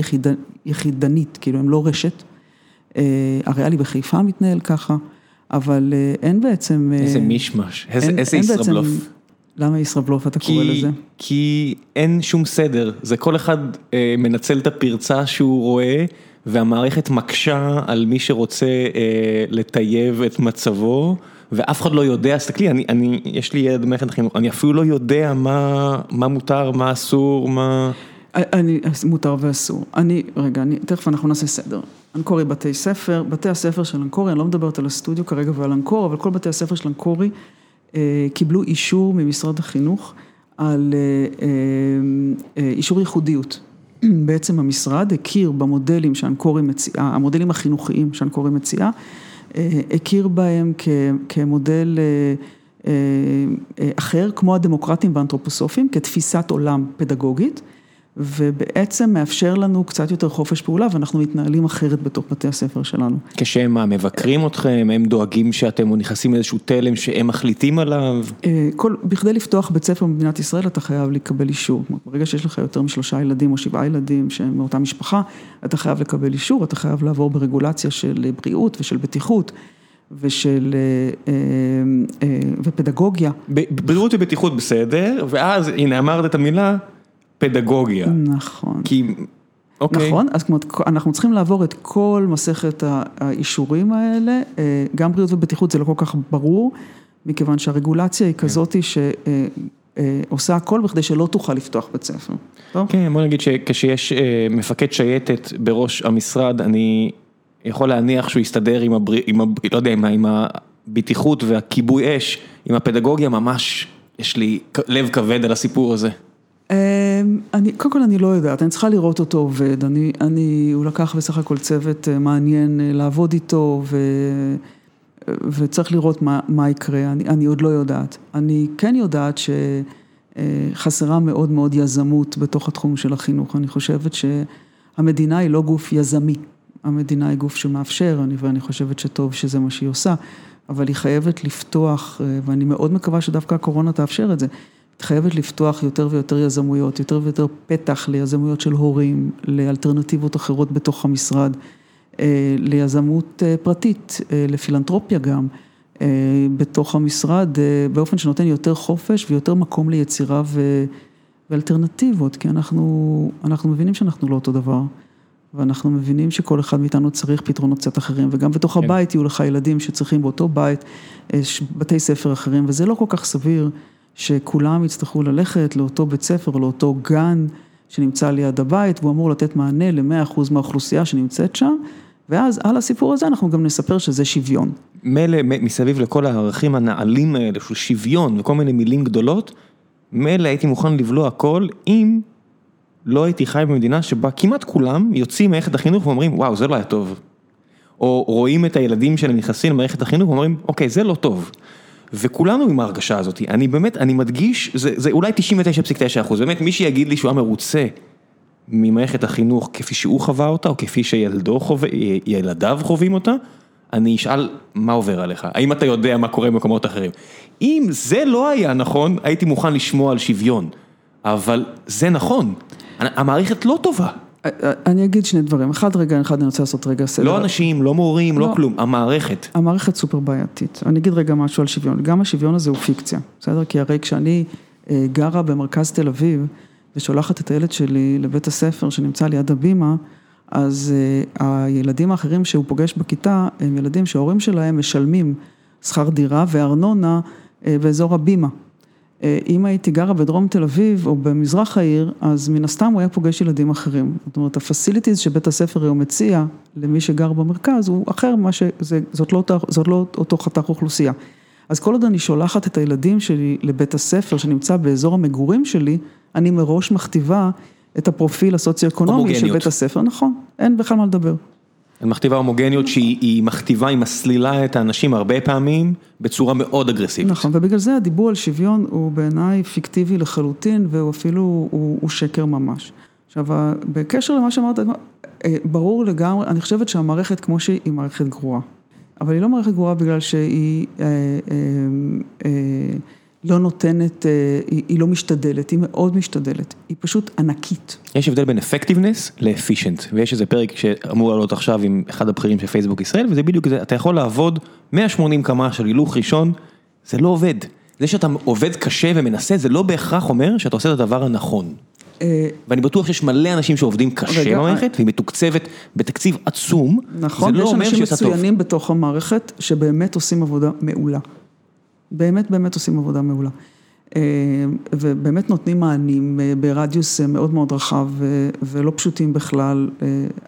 יחידנית, כאילו הם לא רשת. הריאלי בחיפה מתנהל ככה. אבל אין בעצם... איזה מישמש, איזה ישראבלוף. למה ישראבלוף אתה קורא לזה? כי אין שום סדר, זה כל אחד מנצל את הפרצה שהוא רואה, והמערכת מקשה על מי שרוצה לטייב את מצבו, ואף אחד לא יודע, תסתכלי, אני, יש לי ילד במערכת החינוך, אני אפילו לא יודע מה מותר, מה אסור, מה... אני, מותר ואסור. אני, רגע, אני, תכף אנחנו נעשה סדר. אנקורי בתי ספר, בתי הספר של אנקורי, אני לא מדברת על הסטודיו כרגע ועל אנקור, אבל כל בתי הספר של אנקורי קיבלו אישור ממשרד החינוך על אישור ייחודיות. בעצם המשרד הכיר במודלים שאנקורי מציעה, המודלים החינוכיים שאנקורי מציעה, הכיר בהם כמודל אחר, כמו הדמוקרטים והאנתרופוסופים, כתפיסת עולם פדגוגית. ובעצם מאפשר לנו קצת יותר חופש פעולה ואנחנו מתנהלים אחרת בתוך בתי הספר שלנו. כשהם מה, מבקרים אתכם, הם דואגים שאתם נכנסים לאיזשהו תלם שהם מחליטים עליו? בכדי לפתוח בית ספר במדינת ישראל אתה חייב לקבל אישור. ברגע שיש לך יותר משלושה ילדים או שבעה ילדים שהם מאותה משפחה, אתה חייב לקבל אישור, אתה חייב לעבור ברגולציה של בריאות ושל בטיחות. ושל, ופדגוגיה. בריאות ובטיחות בסדר, ואז הנה אמרת את המילה. פדגוגיה. נכון. כי, אוקיי. נכון, אז כמו, אנחנו צריכים לעבור את כל מסכת האישורים האלה, גם בריאות ובטיחות זה לא כל כך ברור, מכיוון שהרגולציה היא כזאת שעושה הכל בכדי שלא תוכל לפתוח בית ספר. כן, בוא נגיד שכשיש מפקד שייטת בראש המשרד, אני יכול להניח שהוא יסתדר עם, הבר... עם, לא יודע, עם הבטיחות והכיבוי אש, עם הפדגוגיה ממש, יש לי לב כבד על הסיפור הזה. אני, קודם כל אני לא יודעת, אני צריכה לראות אותו עובד, אני, אני, הוא לקח בסך הכל צוות מעניין לעבוד איתו ו, וצריך לראות מה, מה יקרה, אני, אני עוד לא יודעת. אני כן יודעת שחסרה מאוד מאוד יזמות בתוך התחום של החינוך, אני חושבת שהמדינה היא לא גוף יזמי, המדינה היא גוף שמאפשר, ואני חושבת שטוב שזה מה שהיא עושה, אבל היא חייבת לפתוח, ואני מאוד מקווה שדווקא הקורונה תאפשר את זה. חייבת לפתוח יותר ויותר יזמויות, יותר ויותר פתח ליזמויות של הורים, לאלטרנטיבות אחרות בתוך המשרד, ליזמות פרטית, לפילנטרופיה גם, בתוך המשרד, באופן שנותן יותר חופש ויותר מקום ליצירה ואלטרנטיבות, כי אנחנו, אנחנו מבינים שאנחנו לא אותו דבר, ואנחנו מבינים שכל אחד מאיתנו צריך פתרונות קצת אחרים, וגם בתוך הבית יהיו לך ילדים שצריכים באותו בית, בתי ספר אחרים, וזה לא כל כך סביר. שכולם יצטרכו ללכת לאותו בית ספר, לאותו גן שנמצא ליד הבית, והוא אמור לתת מענה ל-100% מהאוכלוסייה שנמצאת שם, ואז על הסיפור הזה אנחנו גם נספר שזה שוויון. מילא מסביב לכל הערכים הנעלים האלה של שוויון וכל מיני מילים גדולות, מילא הייתי מוכן לבלוע הכל אם לא הייתי חי במדינה שבה כמעט כולם יוצאים ממערכת החינוך ואומרים וואו זה לא היה טוב. או רואים את הילדים שלהם נכנסים למערכת החינוך ואומרים אוקיי זה לא טוב. וכולנו עם ההרגשה הזאת, אני באמת, אני מדגיש, זה, זה אולי 99.9 אחוז, באמת מי שיגיד לי שהוא היה מרוצה ממערכת החינוך כפי שהוא חווה אותה, או כפי שילדיו חווים אותה, אני אשאל מה עובר עליך, האם אתה יודע מה קורה במקומות אחרים. אם זה לא היה נכון, הייתי מוכן לשמוע על שוויון, אבל זה נכון, המערכת לא טובה. אני אגיד שני דברים, אחד רגע, אחד אני רוצה לעשות רגע סדר. לא אנשים, לא מורים, לא, לא כלום, המערכת. המערכת סופר בעייתית. אני אגיד רגע משהו על שוויון, גם השוויון הזה הוא פיקציה, בסדר? כי הרי כשאני אה, גרה במרכז תל אביב ושולחת את הילד שלי לבית הספר שנמצא ליד הבימה, אז אה, הילדים האחרים שהוא פוגש בכיתה הם ילדים שההורים שלהם משלמים שכר דירה וארנונה אה, באזור הבימה. אם הייתי גרה בדרום תל אביב או במזרח העיר, אז מן הסתם הוא היה פוגש ילדים אחרים. זאת אומרת, הפסיליטיז שבית הספר היום מציע למי שגר במרכז הוא אחר, שזה, זאת, לא, זאת לא אותו חתך אוכלוסייה. אז כל עוד אני שולחת את הילדים שלי לבית הספר שנמצא באזור המגורים שלי, אני מראש מכתיבה את הפרופיל הסוציו-אקונומי של בית הספר, נכון, אין בכלל מה לדבר. מכתיבה הומוגניות שהיא מכתיבה, היא מסלילה את האנשים הרבה פעמים בצורה מאוד אגרסיבית. נכון, ובגלל זה הדיבור על שוויון הוא בעיניי פיקטיבי לחלוטין, והוא אפילו, הוא, הוא שקר ממש. עכשיו, בקשר למה שאמרת, אה, ברור לגמרי, אני חושבת שהמערכת כמו שהיא, היא מערכת גרועה. אבל היא לא מערכת גרועה בגלל שהיא... אה, אה, אה, לא נותנת, אה, היא לא משתדלת, היא מאוד משתדלת, היא פשוט ענקית. יש הבדל בין אפקטיבנס לאפישנט, ויש איזה פרק שאמור לעלות עכשיו עם אחד הבכירים של פייסבוק ישראל, וזה בדיוק זה, אתה יכול לעבוד 180 קמ"ש של הילוך ראשון, זה לא עובד. זה שאתה עובד קשה ומנסה, זה לא בהכרח אומר שאתה עושה את הדבר הנכון. אה, ואני בטוח שיש מלא אנשים שעובדים קשה במערכת, והיא מתוקצבת בתקציב עצום, נכון, זה לא אומר שיש אנשים מצוינים בתוך המערכת שבאמת עושים עבודה מעולה. באמת באמת עושים עבודה מעולה. אה, ובאמת נותנים מענים אה, ברדיוס אה, מאוד מאוד רחב ולא פשוטים בכלל,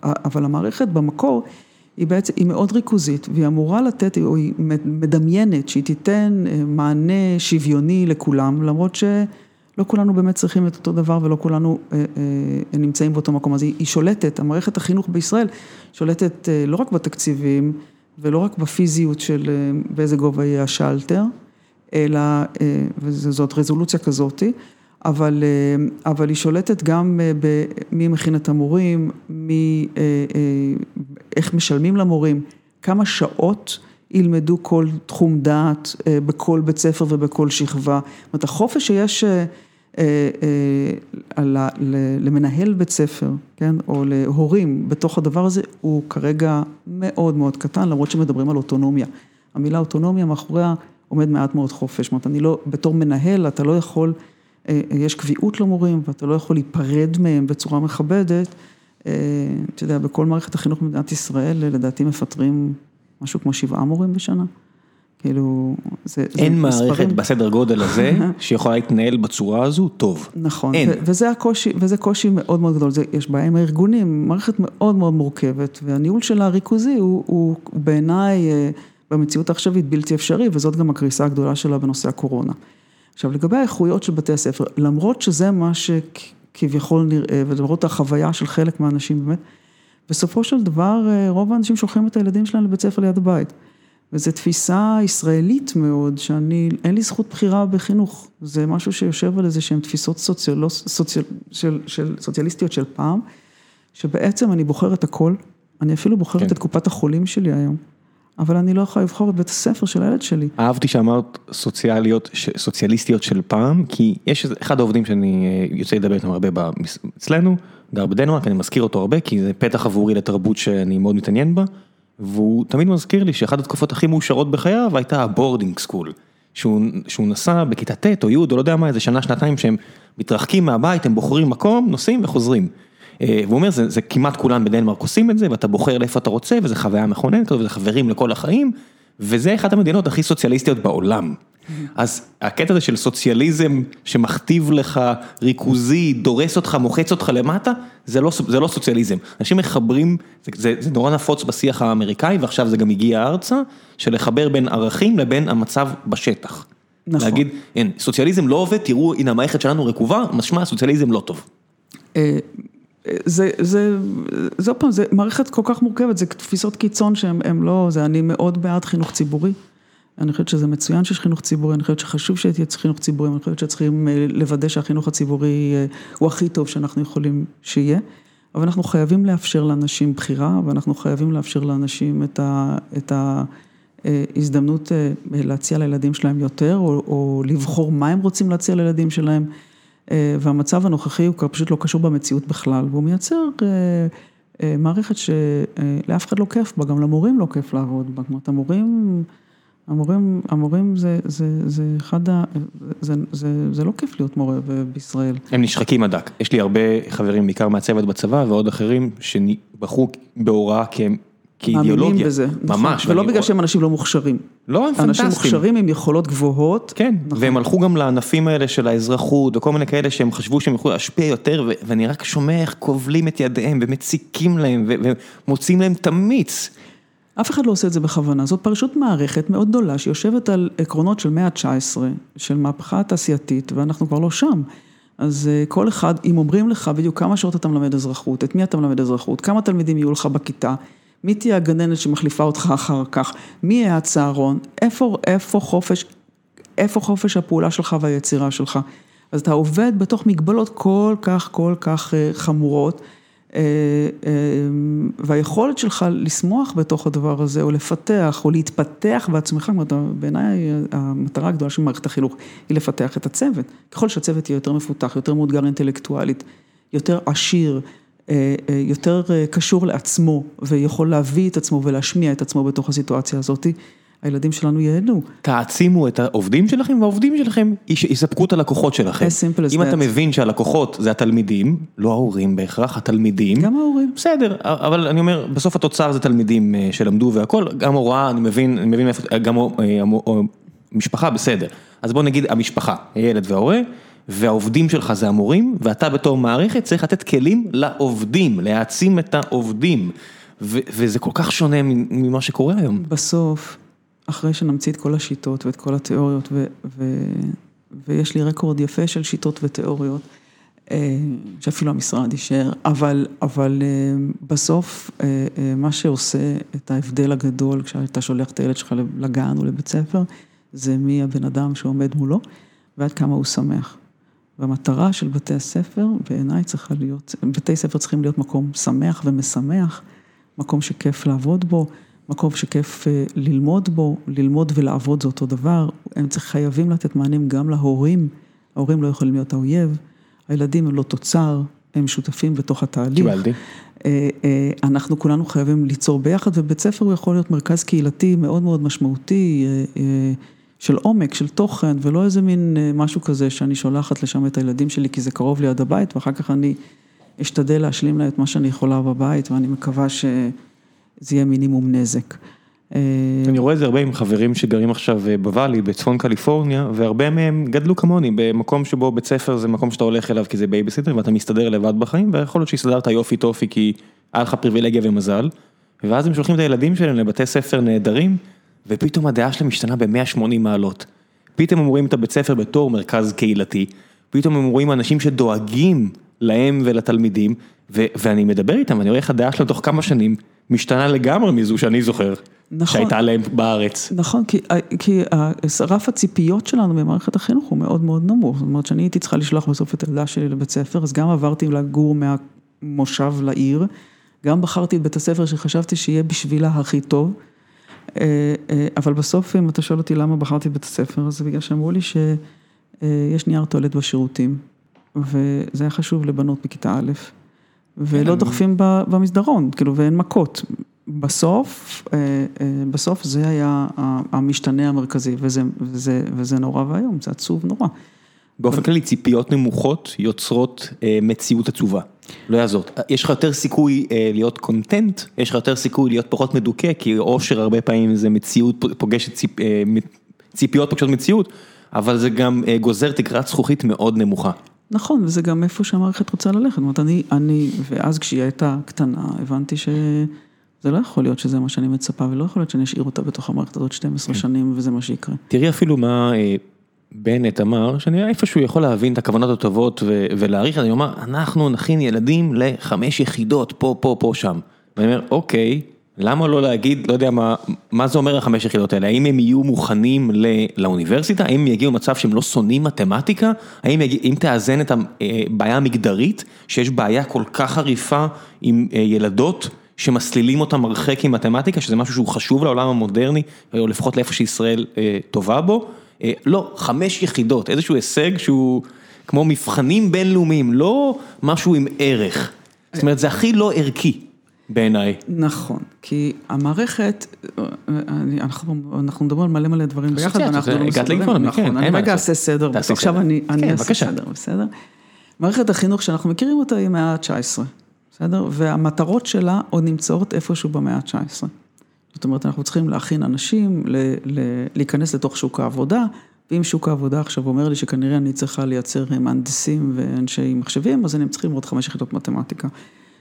אבל המערכת במקור היא בעצם, היא מאוד ריכוזית והיא אמורה לתת, או היא מדמיינת שהיא תיתן מענה שוויוני לכולם, למרות שלא כולנו באמת צריכים את אותו דבר ולא כולנו נמצאים באותו מקום, אז היא שולטת, המערכת החינוך בישראל שולטת לא רק בתקציבים ולא רק בפיזיות של באיזה גובה יהיה השלטר, אלא, אה, וזאת רזולוציה כזאתי, אבל, אה, אבל היא שולטת גם אה, במי מכין את המורים, מי, איך משלמים למורים, כמה שעות ילמדו כל תחום דעת בכל בית ספר ובכל שכבה. זאת אומרת, החופש שיש למנהל בית ספר, כן, או להורים בתוך הדבר הזה, הוא כרגע מאוד מאוד קטן, למרות שמדברים על אוטונומיה. המילה אוטונומיה מאחוריה עומד מעט מאוד חופש, זאת אומרת, אני לא, בתור מנהל אתה לא יכול, אה, אה, יש קביעות למורים ואתה לא יכול להיפרד מהם בצורה מכבדת. אה, אתה יודע, בכל מערכת החינוך במדינת ישראל, לדעתי מפטרים משהו כמו שבעה מורים בשנה. כאילו, זה אין זה מערכת מספרים. בסדר גודל הזה שיכולה להתנהל בצורה הזו טוב. נכון, אין. וזה הקושי, וזה קושי מאוד מאוד גדול, זה, יש בעיה עם הארגונים, מערכת מאוד מאוד מורכבת, והניהול שלה הריכוזי הוא, הוא, הוא בעיניי במציאות העכשווית בלתי אפשרי, וזאת גם הקריסה הגדולה שלה בנושא הקורונה. עכשיו, לגבי האיכויות של בתי הספר, למרות שזה מה שכביכול נראה, ולמרות החוויה של חלק מהאנשים באמת, בסופו של דבר רוב האנשים שולחים את הילדים שלהם לבית ספר ליד הבית. וזו תפיסה ישראלית מאוד, שאני, אין לי זכות בחירה בחינוך. זה משהו שיושב על איזה שהן תפיסות סוציאל, סוציאל, של, של, סוציאליסטיות של פעם, שבעצם אני בוחרת הכל, אני אפילו בוחרת כן. את קופת החולים שלי היום. אבל אני לא יכולה לבחור את בית הספר של הילד שלי. אהבתי שאמרת סוציאליות, סוציאליסטיות של פעם, כי יש אחד העובדים שאני אה, יוצא לדבר איתם הרבה אצלנו, גר בדנמרק, אני מזכיר אותו הרבה, כי זה פתח עבורי לתרבות שאני מאוד מתעניין בה, והוא תמיד מזכיר לי שאחת התקופות הכי מאושרות בחייו הייתה ה boarding school. שהוא, שהוא נסע בכיתה ט' או י' או לא יודע מה, איזה שנה, שנתיים שהם מתרחקים מהבית, הם בוחרים מקום, נוסעים וחוזרים. אה, והוא אומר, זה זה כמעט כולם בדנמרק עושים את זה, ואתה בוחר לאיפה אתה רוצה, וזו חוויה מכוננת, וזה חברים לכל החיים, וזה אחת המדינות הכי סוציאליסטיות בעולם. אז הקטע הזה של סוציאליזם שמכתיב לך, ריכוזי, דורס אותך, מוחץ אותך למטה, זה לא, זה לא סוציאליזם. אנשים מחברים, זה, זה, זה נורא נפוץ בשיח האמריקאי, ועכשיו זה גם הגיע ארצה, של לחבר בין ערכים לבין המצב בשטח. נכון. להגיד, אין, סוציאליזם לא עובד, תראו, הנה המערכת שלנו רקובה, משמע סוציאליזם לא טוב. אה, זה, זה, זה עוד פעם, זה מערכת כל כך מורכבת, זה תפיסות קיצון שהן לא, זה אני מאוד בעד חינוך ציבורי. אני חושבת שזה מצוין שיש חינוך ציבורי, אני חושבת שחשוב שיהיה חינוך ציבורי, אני חושבת שצריכים לוודא שהחינוך הציבורי הוא הכי טוב שאנחנו יכולים שיהיה, אבל אנחנו חייבים לאפשר לאנשים בחירה, ואנחנו חייבים לאפשר לאנשים את ההזדמנות להציע לילדים שלהם יותר, או לבחור מה הם רוצים להציע לילדים שלהם, והמצב הנוכחי הוא פשוט לא קשור במציאות בכלל, והוא מייצר מערכת שלאף אחד לא כיף בה, גם למורים לא כיף לעבוד בה, אומרת, המורים... המורים, המורים זה, זה, זה אחד ה... זה, זה, זה לא כיף להיות מורה בישראל. הם נשחקים עד דק. יש לי הרבה חברים, בעיקר מהצוות בצבא, ועוד אחרים שבחרו בהוראה כאידיאולוגיה. מאמינים בזה. ממש. ולא בגלל שהם אנשים לא מוכשרים. לא, הם פנטסטיים. אנשים מוכשרים עם יכולות גבוהות. כן, והם הלכו גם לענפים האלה של האזרחות, וכל מיני כאלה שהם חשבו שהם יכולו להשפיע יותר, ואני רק שומע איך כובלים את ידיהם, ומציקים להם, ומוצאים להם תמיץ. אף אחד לא עושה את זה בכוונה, זאת פשוט מערכת מאוד גדולה שיושבת על עקרונות של מאה ה-19, של מהפכה התעשייתית, ואנחנו כבר לא שם. אז כל אחד, אם אומרים לך בדיוק כמה שעות אתה מלמד אזרחות, את מי אתה מלמד אזרחות, כמה תלמידים יהיו לך בכיתה, מי תהיה הגננת שמחליפה אותך אחר כך, מי יהיה הצהרון, איפה, איפה חופש, איפה חופש הפעולה שלך והיצירה שלך. אז אתה עובד בתוך מגבלות כל כך, כל כך חמורות. והיכולת שלך לשמוח בתוך הדבר הזה, או לפתח, או להתפתח בעצמך, בעיניי המטרה הגדולה של מערכת החינוך היא לפתח את הצוות. ככל שהצוות יהיה יותר מפותח, יותר מאותגר אינטלקטואלית, יותר עשיר, יותר קשור לעצמו, ויכול להביא את עצמו ולהשמיע את עצמו בתוך הסיטואציה הזאת, הילדים שלנו ייהנו. תעצימו את העובדים שלכם, והעובדים שלכם יספקו את הלקוחות שלכם. As simple as that. אם אתה מבין שהלקוחות זה התלמידים, לא ההורים בהכרח, התלמידים. גם ההורים. בסדר, אבל אני אומר, בסוף התוצר זה תלמידים שלמדו והכל, גם הוראה, אני מבין, אני מבין איפה, גם משפחה בסדר. אז בוא נגיד המשפחה, הילד וההורה, והעובדים שלך זה המורים, ואתה בתור מערכת צריך לתת כלים לעובדים, להעצים את העובדים. וזה כל כך שונה ממה שקורה היום. בסוף. אחרי שנמציא את כל השיטות ואת כל התיאוריות, ו, ו, ויש לי רקורד יפה של שיטות ותיאוריות, שאפילו המשרד יישאר, אבל, אבל בסוף מה שעושה את ההבדל הגדול כשאתה שולח את הילד שלך לגן או לבית ספר, זה מי הבן אדם שעומד מולו ועד כמה הוא שמח. והמטרה של בתי הספר בעיניי צריכה להיות, בתי ספר צריכים להיות מקום שמח ומשמח, מקום שכיף לעבוד בו. מקום שכיף ללמוד בו, ללמוד ולעבוד זה אותו דבר, הם חייבים לתת מענים גם להורים, ההורים לא יכולים להיות האויב, הילדים הם לא תוצר, הם שותפים בתוך התהליך. קיבלתי. אנחנו כולנו חייבים ליצור ביחד, ובית ספר הוא יכול להיות מרכז קהילתי מאוד מאוד משמעותי, של עומק, של תוכן, ולא איזה מין משהו כזה שאני שולחת לשם את הילדים שלי כי זה קרוב ליד הבית, ואחר כך אני אשתדל להשלים לה את מה שאני יכולה בבית, ואני מקווה ש... זה יהיה מינימום נזק. אני רואה את זה הרבה עם חברים שגרים עכשיו בוואלי, בצפון קליפורניה, והרבה מהם גדלו כמוני, במקום שבו בית ספר זה מקום שאתה הולך אליו כי זה בייביסיטר, ואתה מסתדר לבד בחיים, ויכול להיות שהסתדרת יופי טופי כי היה לך פריבילגיה ומזל, ואז הם שולחים את הילדים שלהם לבתי ספר נהדרים, ופתאום הדעה שלהם משתנה ב-180 מעלות. פתאום הם רואים את הבית ספר בתור מרכז קהילתי, פתאום הם רואים אנשים שדואגים להם ולתלמידים, ואני מדבר איתם, ואני רואה איך הדעה שלהם תוך כמה שנים משתנה לגמרי מזו שאני זוכר, נכון, שהייתה להם בארץ. נכון, כי, כי רף הציפיות שלנו במערכת החינוך הוא מאוד מאוד נמוך, זאת אומרת שאני הייתי צריכה לשלוח בסוף את הילדה שלי לבית ספר, אז גם עברתי לגור מהמושב לעיר, גם בחרתי את בית הספר שחשבתי שיהיה בשבילה הכי טוב, אבל בסוף אם אתה שואל אותי למה בחרתי בית הספר, אז זה בגלל שאמרו לי שיש נייר טואלט בשירותים, וזה היה חשוב לבנות בכיתה א'. ולא דוחפים במסדרון, כאילו, ואין מכות. בסוף, בסוף זה היה המשתנה המרכזי, וזה, וזה, וזה נורא ואיום, זה עצוב נורא. באופן כללי ציפיות נמוכות יוצרות מציאות עצובה, לא יעזור. יש לך יותר סיכוי להיות קונטנט, יש לך יותר סיכוי להיות פחות מדוכא, כי עושר הרבה פעמים זה מציאות פוגשת ציפ, ציפיות פוגשות מציאות, אבל זה גם גוזר תקרת זכוכית מאוד נמוכה. נכון, וזה גם איפה שהמערכת רוצה ללכת, זאת אומרת, אני, אני, ואז כשהיא הייתה קטנה, הבנתי שזה לא יכול להיות שזה מה שאני מצפה, ולא יכול להיות שאני אשאיר אותה בתוך המערכת הזאת 12 שנים, וזה מה שיקרה. תראי אפילו מה בנט אמר, שאני איפשהו יכול להבין את הכוונות הטובות ולהעריך, אני אומר, אנחנו נכין ילדים לחמש יחידות, פה, פה, פה, שם. ואני אומר, אוקיי, למה לא להגיד, לא יודע מה, מה זה אומר החמש יחידות האלה, האם הם יהיו מוכנים לאוניברסיטה, האם יגיעו למצב שהם לא שונאים מתמטיקה, האם יגיע, אם תאזן את הבעיה המגדרית, שיש בעיה כל כך חריפה עם ילדות שמסלילים אותם הרחק עם מתמטיקה, שזה משהו שהוא חשוב לעולם המודרני, או לפחות לאיפה שישראל טובה בו, לא, חמש יחידות, איזשהו הישג שהוא כמו מבחנים בינלאומיים, לא משהו עם ערך, זאת אומרת זה הכי לא ערכי. בעיניי. נכון, כי המערכת, אנחנו מדברים על מלא מלא דברים ביחד, ואנחנו לא מסוגלים, נכון, אני רגע אעשה סדר, עכשיו אני אעשה סדר, בסדר? מערכת החינוך שאנחנו מכירים אותה היא מהמאה ה-19, בסדר? והמטרות שלה עוד נמצאות איפשהו במאה ה-19. זאת אומרת, אנחנו צריכים להכין אנשים, להיכנס לתוך שוק העבודה, ואם שוק העבודה עכשיו אומר לי שכנראה אני צריכה לייצר מהנדסים ואנשי מחשבים, אז אני צריכים עוד חמש יחידות מתמטיקה.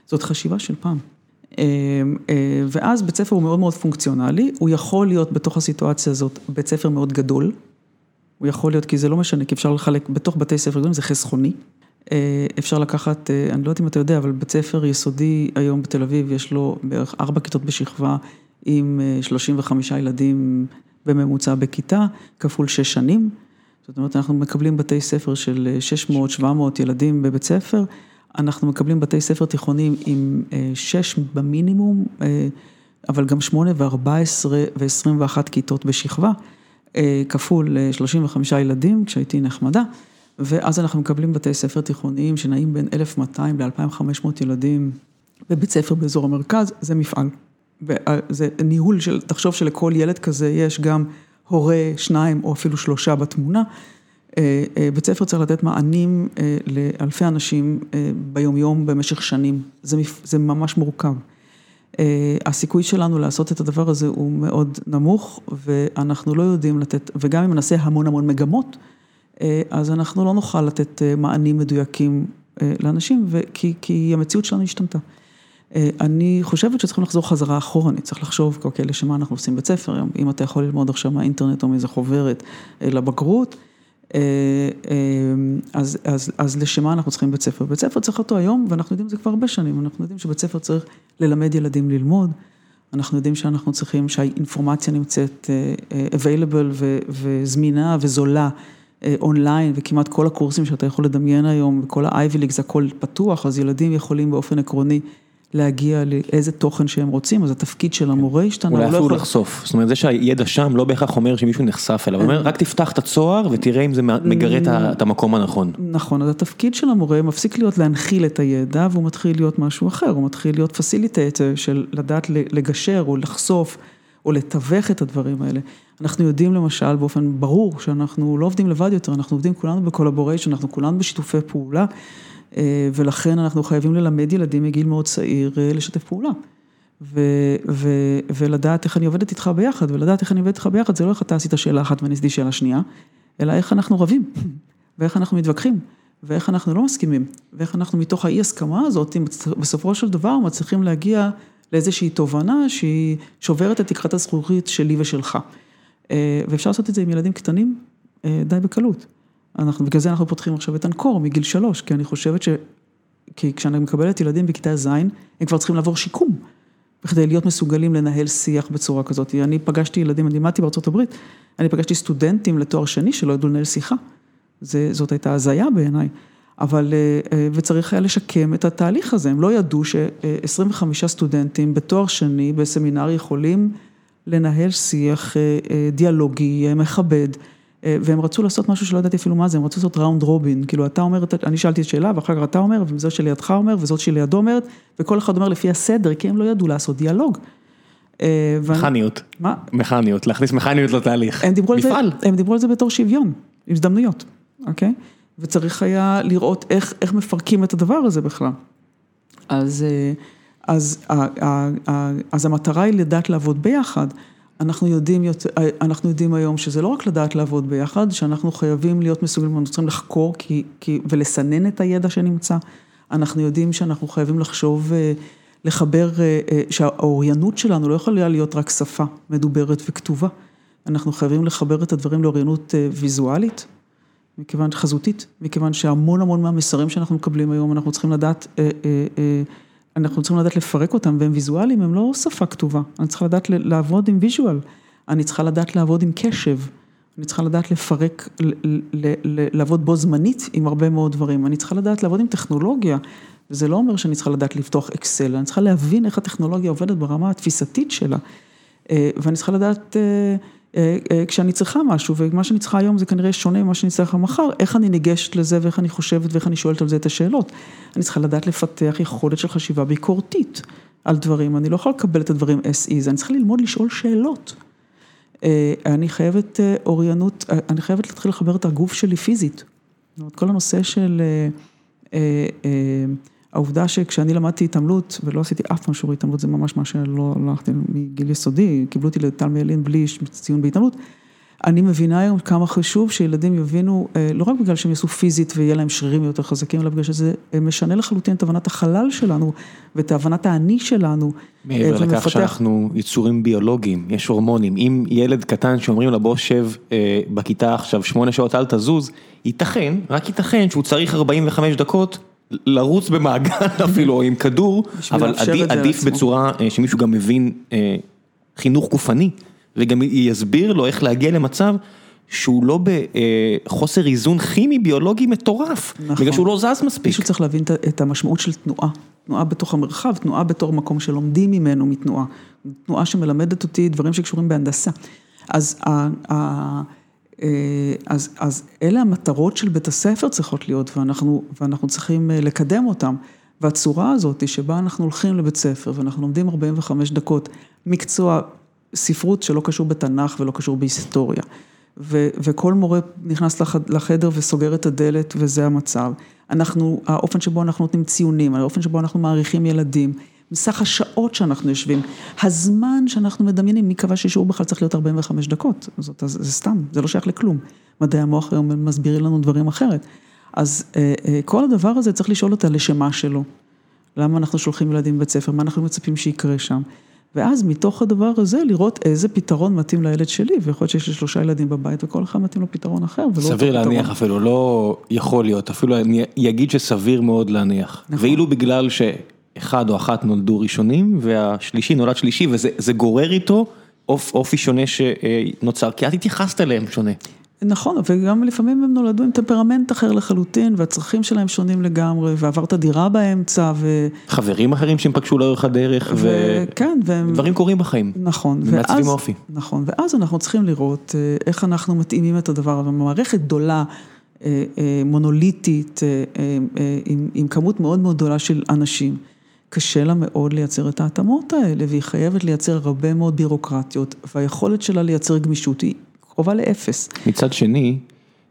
זאת חשיבה של פעם. ואז בית ספר הוא מאוד מאוד פונקציונלי, הוא יכול להיות בתוך הסיטואציה הזאת בית ספר מאוד גדול, הוא יכול להיות, כי זה לא משנה, כי אפשר לחלק בתוך בתי ספר גדולים, זה חסכוני. אפשר לקחת, אני לא יודעת אם אתה יודע, אבל בית ספר יסודי היום בתל אביב, יש לו בערך ארבע כיתות בשכבה עם 35 ילדים בממוצע בכיתה, כפול שש שנים. זאת אומרת, אנחנו מקבלים בתי ספר של 600-700 ילדים בבית ספר. אנחנו מקבלים בתי ספר תיכוניים עם שש במינימום, אבל גם שמונה וארבע עשרה ועשרים ואחת כיתות בשכבה, כפול 35 ילדים, כשהייתי נחמדה, ואז אנחנו מקבלים בתי ספר תיכוניים שנעים בין 1,200 ל-2,500 ילדים בבית ספר באזור המרכז, זה מפעל. זה ניהול של, תחשוב שלכל ילד כזה יש גם הורה, שניים או אפילו שלושה בתמונה. בית ספר צריך לתת מענים לאלפי אנשים ביומיום במשך שנים, זה ממש מורכב. הסיכוי שלנו לעשות את הדבר הזה הוא מאוד נמוך ואנחנו לא יודעים לתת, וגם אם נעשה המון המון מגמות, אז אנחנו לא נוכל לתת מענים מדויקים לאנשים, כי המציאות שלנו השתנתה. אני חושבת שצריכים לחזור חזרה אחורה, אני צריך לחשוב, אוקיי, לשם מה אנחנו עושים בית ספר, אם אתה יכול ללמוד עכשיו מהאינטרנט או מאיזה חוברת לבגרות. אז אז, אז לשם מה אנחנו צריכים בית ספר? בית ספר צריך אותו היום, ואנחנו יודעים את זה כבר הרבה שנים, אנחנו יודעים שבית ספר צריך ללמד ילדים ללמוד, אנחנו יודעים שאנחנו צריכים, שהאינפורמציה נמצאת available וזמינה וזולה אונליין, וכמעט כל הקורסים שאתה יכול לדמיין היום, וכל ה-Ivy League זה הכל פתוח, אז ילדים יכולים באופן עקרוני להגיע לאיזה תוכן שהם רוצים, אז התפקיד של המורה השתנה. אולי אפילו לחשוף, זאת אומרת זה שהידע שם לא בהכרח אומר שמישהו נחשף אליו, אומר רק תפתח את הצוהר ותראה אם זה מגרה את המקום הנכון. נכון, אז התפקיד של המורה מפסיק להיות להנחיל את הידע והוא מתחיל להיות משהו אחר, הוא מתחיל להיות פסיליטטר של לדעת לגשר או לחשוף או לתווך את הדברים האלה. אנחנו יודעים למשל באופן ברור שאנחנו לא עובדים לבד יותר, אנחנו עובדים כולנו בקולבוריישן, אנחנו כולנו בשיתופי פעולה. ולכן אנחנו חייבים ללמד ילדים מגיל מאוד צעיר לשתף פעולה. ולדעת איך אני עובדת איתך ביחד, ולדעת איך אני עובדת איתך ביחד, זה לא איך אתה עשית שאלה אחת ואני עשיתי שאלה שנייה, אלא איך אנחנו רבים, ואיך אנחנו מתווכחים, ואיך אנחנו לא מסכימים, ואיך אנחנו מתוך האי הסכמה הזאת, בסופו של דבר מצליחים להגיע לאיזושהי תובנה שהיא שוברת את תקרת הזכוכית שלי ושלך. ואפשר לעשות את זה עם ילדים קטנים די בקלות. אנחנו, בגלל זה אנחנו פותחים עכשיו את אנקור מגיל שלוש, כי אני חושבת ש... כי כשאני מקבלת ילדים בכיתה ז', הם כבר צריכים לעבור שיקום, בכדי להיות מסוגלים לנהל שיח בצורה כזאת. אני פגשתי ילדים, אני לימדתי בארצות הברית, אני פגשתי סטודנטים לתואר שני שלא ידעו לנהל שיחה. זה, זאת הייתה הזיה בעיניי. אבל, וצריך היה לשקם את התהליך הזה, הם לא ידעו ש-25 סטודנטים בתואר שני בסמינר יכולים לנהל שיח דיאלוגי, מכבד. והם רצו לעשות משהו שלא ידעתי אפילו מה זה, הם רצו לעשות ראונד רובין, כאילו אתה אומר, אני שאלתי את שאלה ואחר כך אתה אומר, וזאת שלידך אומר, וזאת שלידו אומרת, וכל אחד אומר לפי הסדר, כי הם לא ידעו לעשות דיאלוג. מכניות. מה? מכניות, להכניס מכניות לתהליך. מפעל. הם דיברו על זה בתור שוויון, הזדמנויות, אוקיי? וצריך היה לראות איך איך מפרקים את הדבר הזה בכלל. אז אז, אז המטרה היא לדעת לעבוד ביחד. אנחנו יודעים, אנחנו יודעים היום שזה לא רק לדעת לעבוד ביחד, שאנחנו חייבים להיות מסוגלים, אנחנו צריכים לחקור ולסנן את הידע שנמצא. אנחנו יודעים שאנחנו חייבים לחשוב, לחבר, שהאוריינות שלנו לא יכולה להיות רק שפה מדוברת וכתובה. אנחנו חייבים לחבר את הדברים לאוריינות ויזואלית, מכיוון חזותית, מכיוון שהמון המון מהמסרים שאנחנו מקבלים היום, אנחנו צריכים לדעת אנחנו צריכים לדעת לפרק אותם, והם ויזואליים, הם לא שפה כתובה. אני צריכה לדעת לעבוד עם ויז'ואל, אני צריכה לדעת לעבוד עם קשב, אני צריכה לדעת לפרק, לעבוד בו זמנית עם הרבה מאוד דברים, אני צריכה לדעת לעבוד עם טכנולוגיה, וזה לא אומר שאני צריכה לדעת לפתוח אקסל, אני צריכה להבין איך הטכנולוגיה עובדת ברמה התפיסתית שלה, אה, ואני צריכה לדעת... אה, אה, כשאני צריכה משהו, ומה שאני צריכה היום זה כנראה שונה ממה שאני צריכה מחר, איך אני ניגשת לזה ואיך אני חושבת ואיך אני שואלת על זה את השאלות. אני צריכה לדעת לפתח יכולת של חשיבה ביקורתית על דברים, אני לא יכולה לקבל את הדברים as is, אני צריכה ללמוד לשאול שאלות. אה, אני חייבת אוריינות, אני חייבת להתחיל לחבר את הגוף שלי פיזית. כל הנושא של... העובדה שכשאני למדתי התעמלות, ולא עשיתי אף פעם שיעורי התעמלות, זה ממש מה שלא הלכתי מגיל יסודי, קיבלו אותי לתלמי ילין בלי ציון בהתעמלות. אני מבינה היום כמה חשוב שילדים יבינו, אה, לא רק בגלל שהם יעשו פיזית ויהיה להם שרירים יותר חזקים, אלא בגלל שזה אה, משנה לחלוטין את הבנת החלל שלנו ואת הבנת האני שלנו. מעבר ומפתח... לכך שאנחנו יצורים ביולוגיים, יש הורמונים. אם ילד קטן שאומרים לו בוא שב אה, בכיתה עכשיו שמונה שעות אל תזוז, ייתכן, רק ייתכן שהוא צריך 45 דקות לרוץ במעגל אפילו, או עם כדור, אבל עדיף בצורה אה, שמישהו גם מבין אה, חינוך גופני, וגם יסביר לו איך להגיע למצב שהוא לא בחוסר איזון כימי ביולוגי מטורף, נכון. בגלל שהוא לא זז מספיק. מישהו צריך להבין את המשמעות של תנועה, תנועה בתוך המרחב, תנועה בתור מקום שלומדים ממנו מתנועה, תנועה שמלמדת אותי דברים שקשורים בהנדסה. אז אה, אז אז אלה המטרות של בית הספר צריכות להיות, ואנחנו ואנחנו צריכים אה, לקדם אותם. והצורה הזאת שבה אנחנו הולכים לבית ספר ואנחנו לומדים 45 דקות מקצוע ספרות שלא קשור בתנ"ך ולא קשור בהיסטוריה. ו, וכל מורה נכנס לחדר וסוגר את הדלת וזה המצב. אנחנו, האופן שבו אנחנו נותנים ציונים, האופן שבו אנחנו מעריכים ילדים, מסך השעות שאנחנו יושבים, הזמן שאנחנו מדמיינים, מי קבע ששיעור בכלל צריך להיות 45 דקות, זאת, זה זה סתם, זה לא שייך לכלום. מדעי המוח היום מסבירים לנו דברים אחרת. אז אה, אה, כל הדבר הזה צריך לשאול אותה לשמה שלו. למה אנחנו שולחים ילדים לבית ספר, מה אנחנו מצפים שיקרה שם. ואז מתוך הדבר הזה לראות איזה פתרון מתאים לילד שלי, ויכול להיות שיש לי שלושה ילדים בבית וכל אחד מתאים לו פתרון אחר, פתרון. סביר להניח אפילו, לא יכול להיות, אפילו אני אגיד שסביר מאוד להניח. נכון. ואילו בגלל ש... אחד או אחת נולדו ראשונים והשלישי נולד שלישי וזה גורר איתו אופי שונה שנוצר, כי את התייחסת אליהם שונה. נכון, וגם לפעמים הם נולדו עם טמפרמנט אחר לחלוטין, והצרכים שלהם שונים לגמרי, ועברת דירה באמצע, ו... חברים אחרים שהם פגשו לאורך הדרך, ו... כן, והם... דברים קורים בחיים. נכון. ומעצבים אופי. נכון, ואז אנחנו צריכים לראות אה, איך אנחנו מתאימים את הדבר הזה, מערכת גדולה, אה, אה, מונוליטית, עם, עם כמות מאוד מאוד גדולה של אנשים. קשה לה מאוד לייצר את ההתאמות האלה, והיא חייבת לייצר הרבה מאוד בירוקרטיות, והיכולת שלה לייצר גמישות היא קרובה לאפס. מצד שני,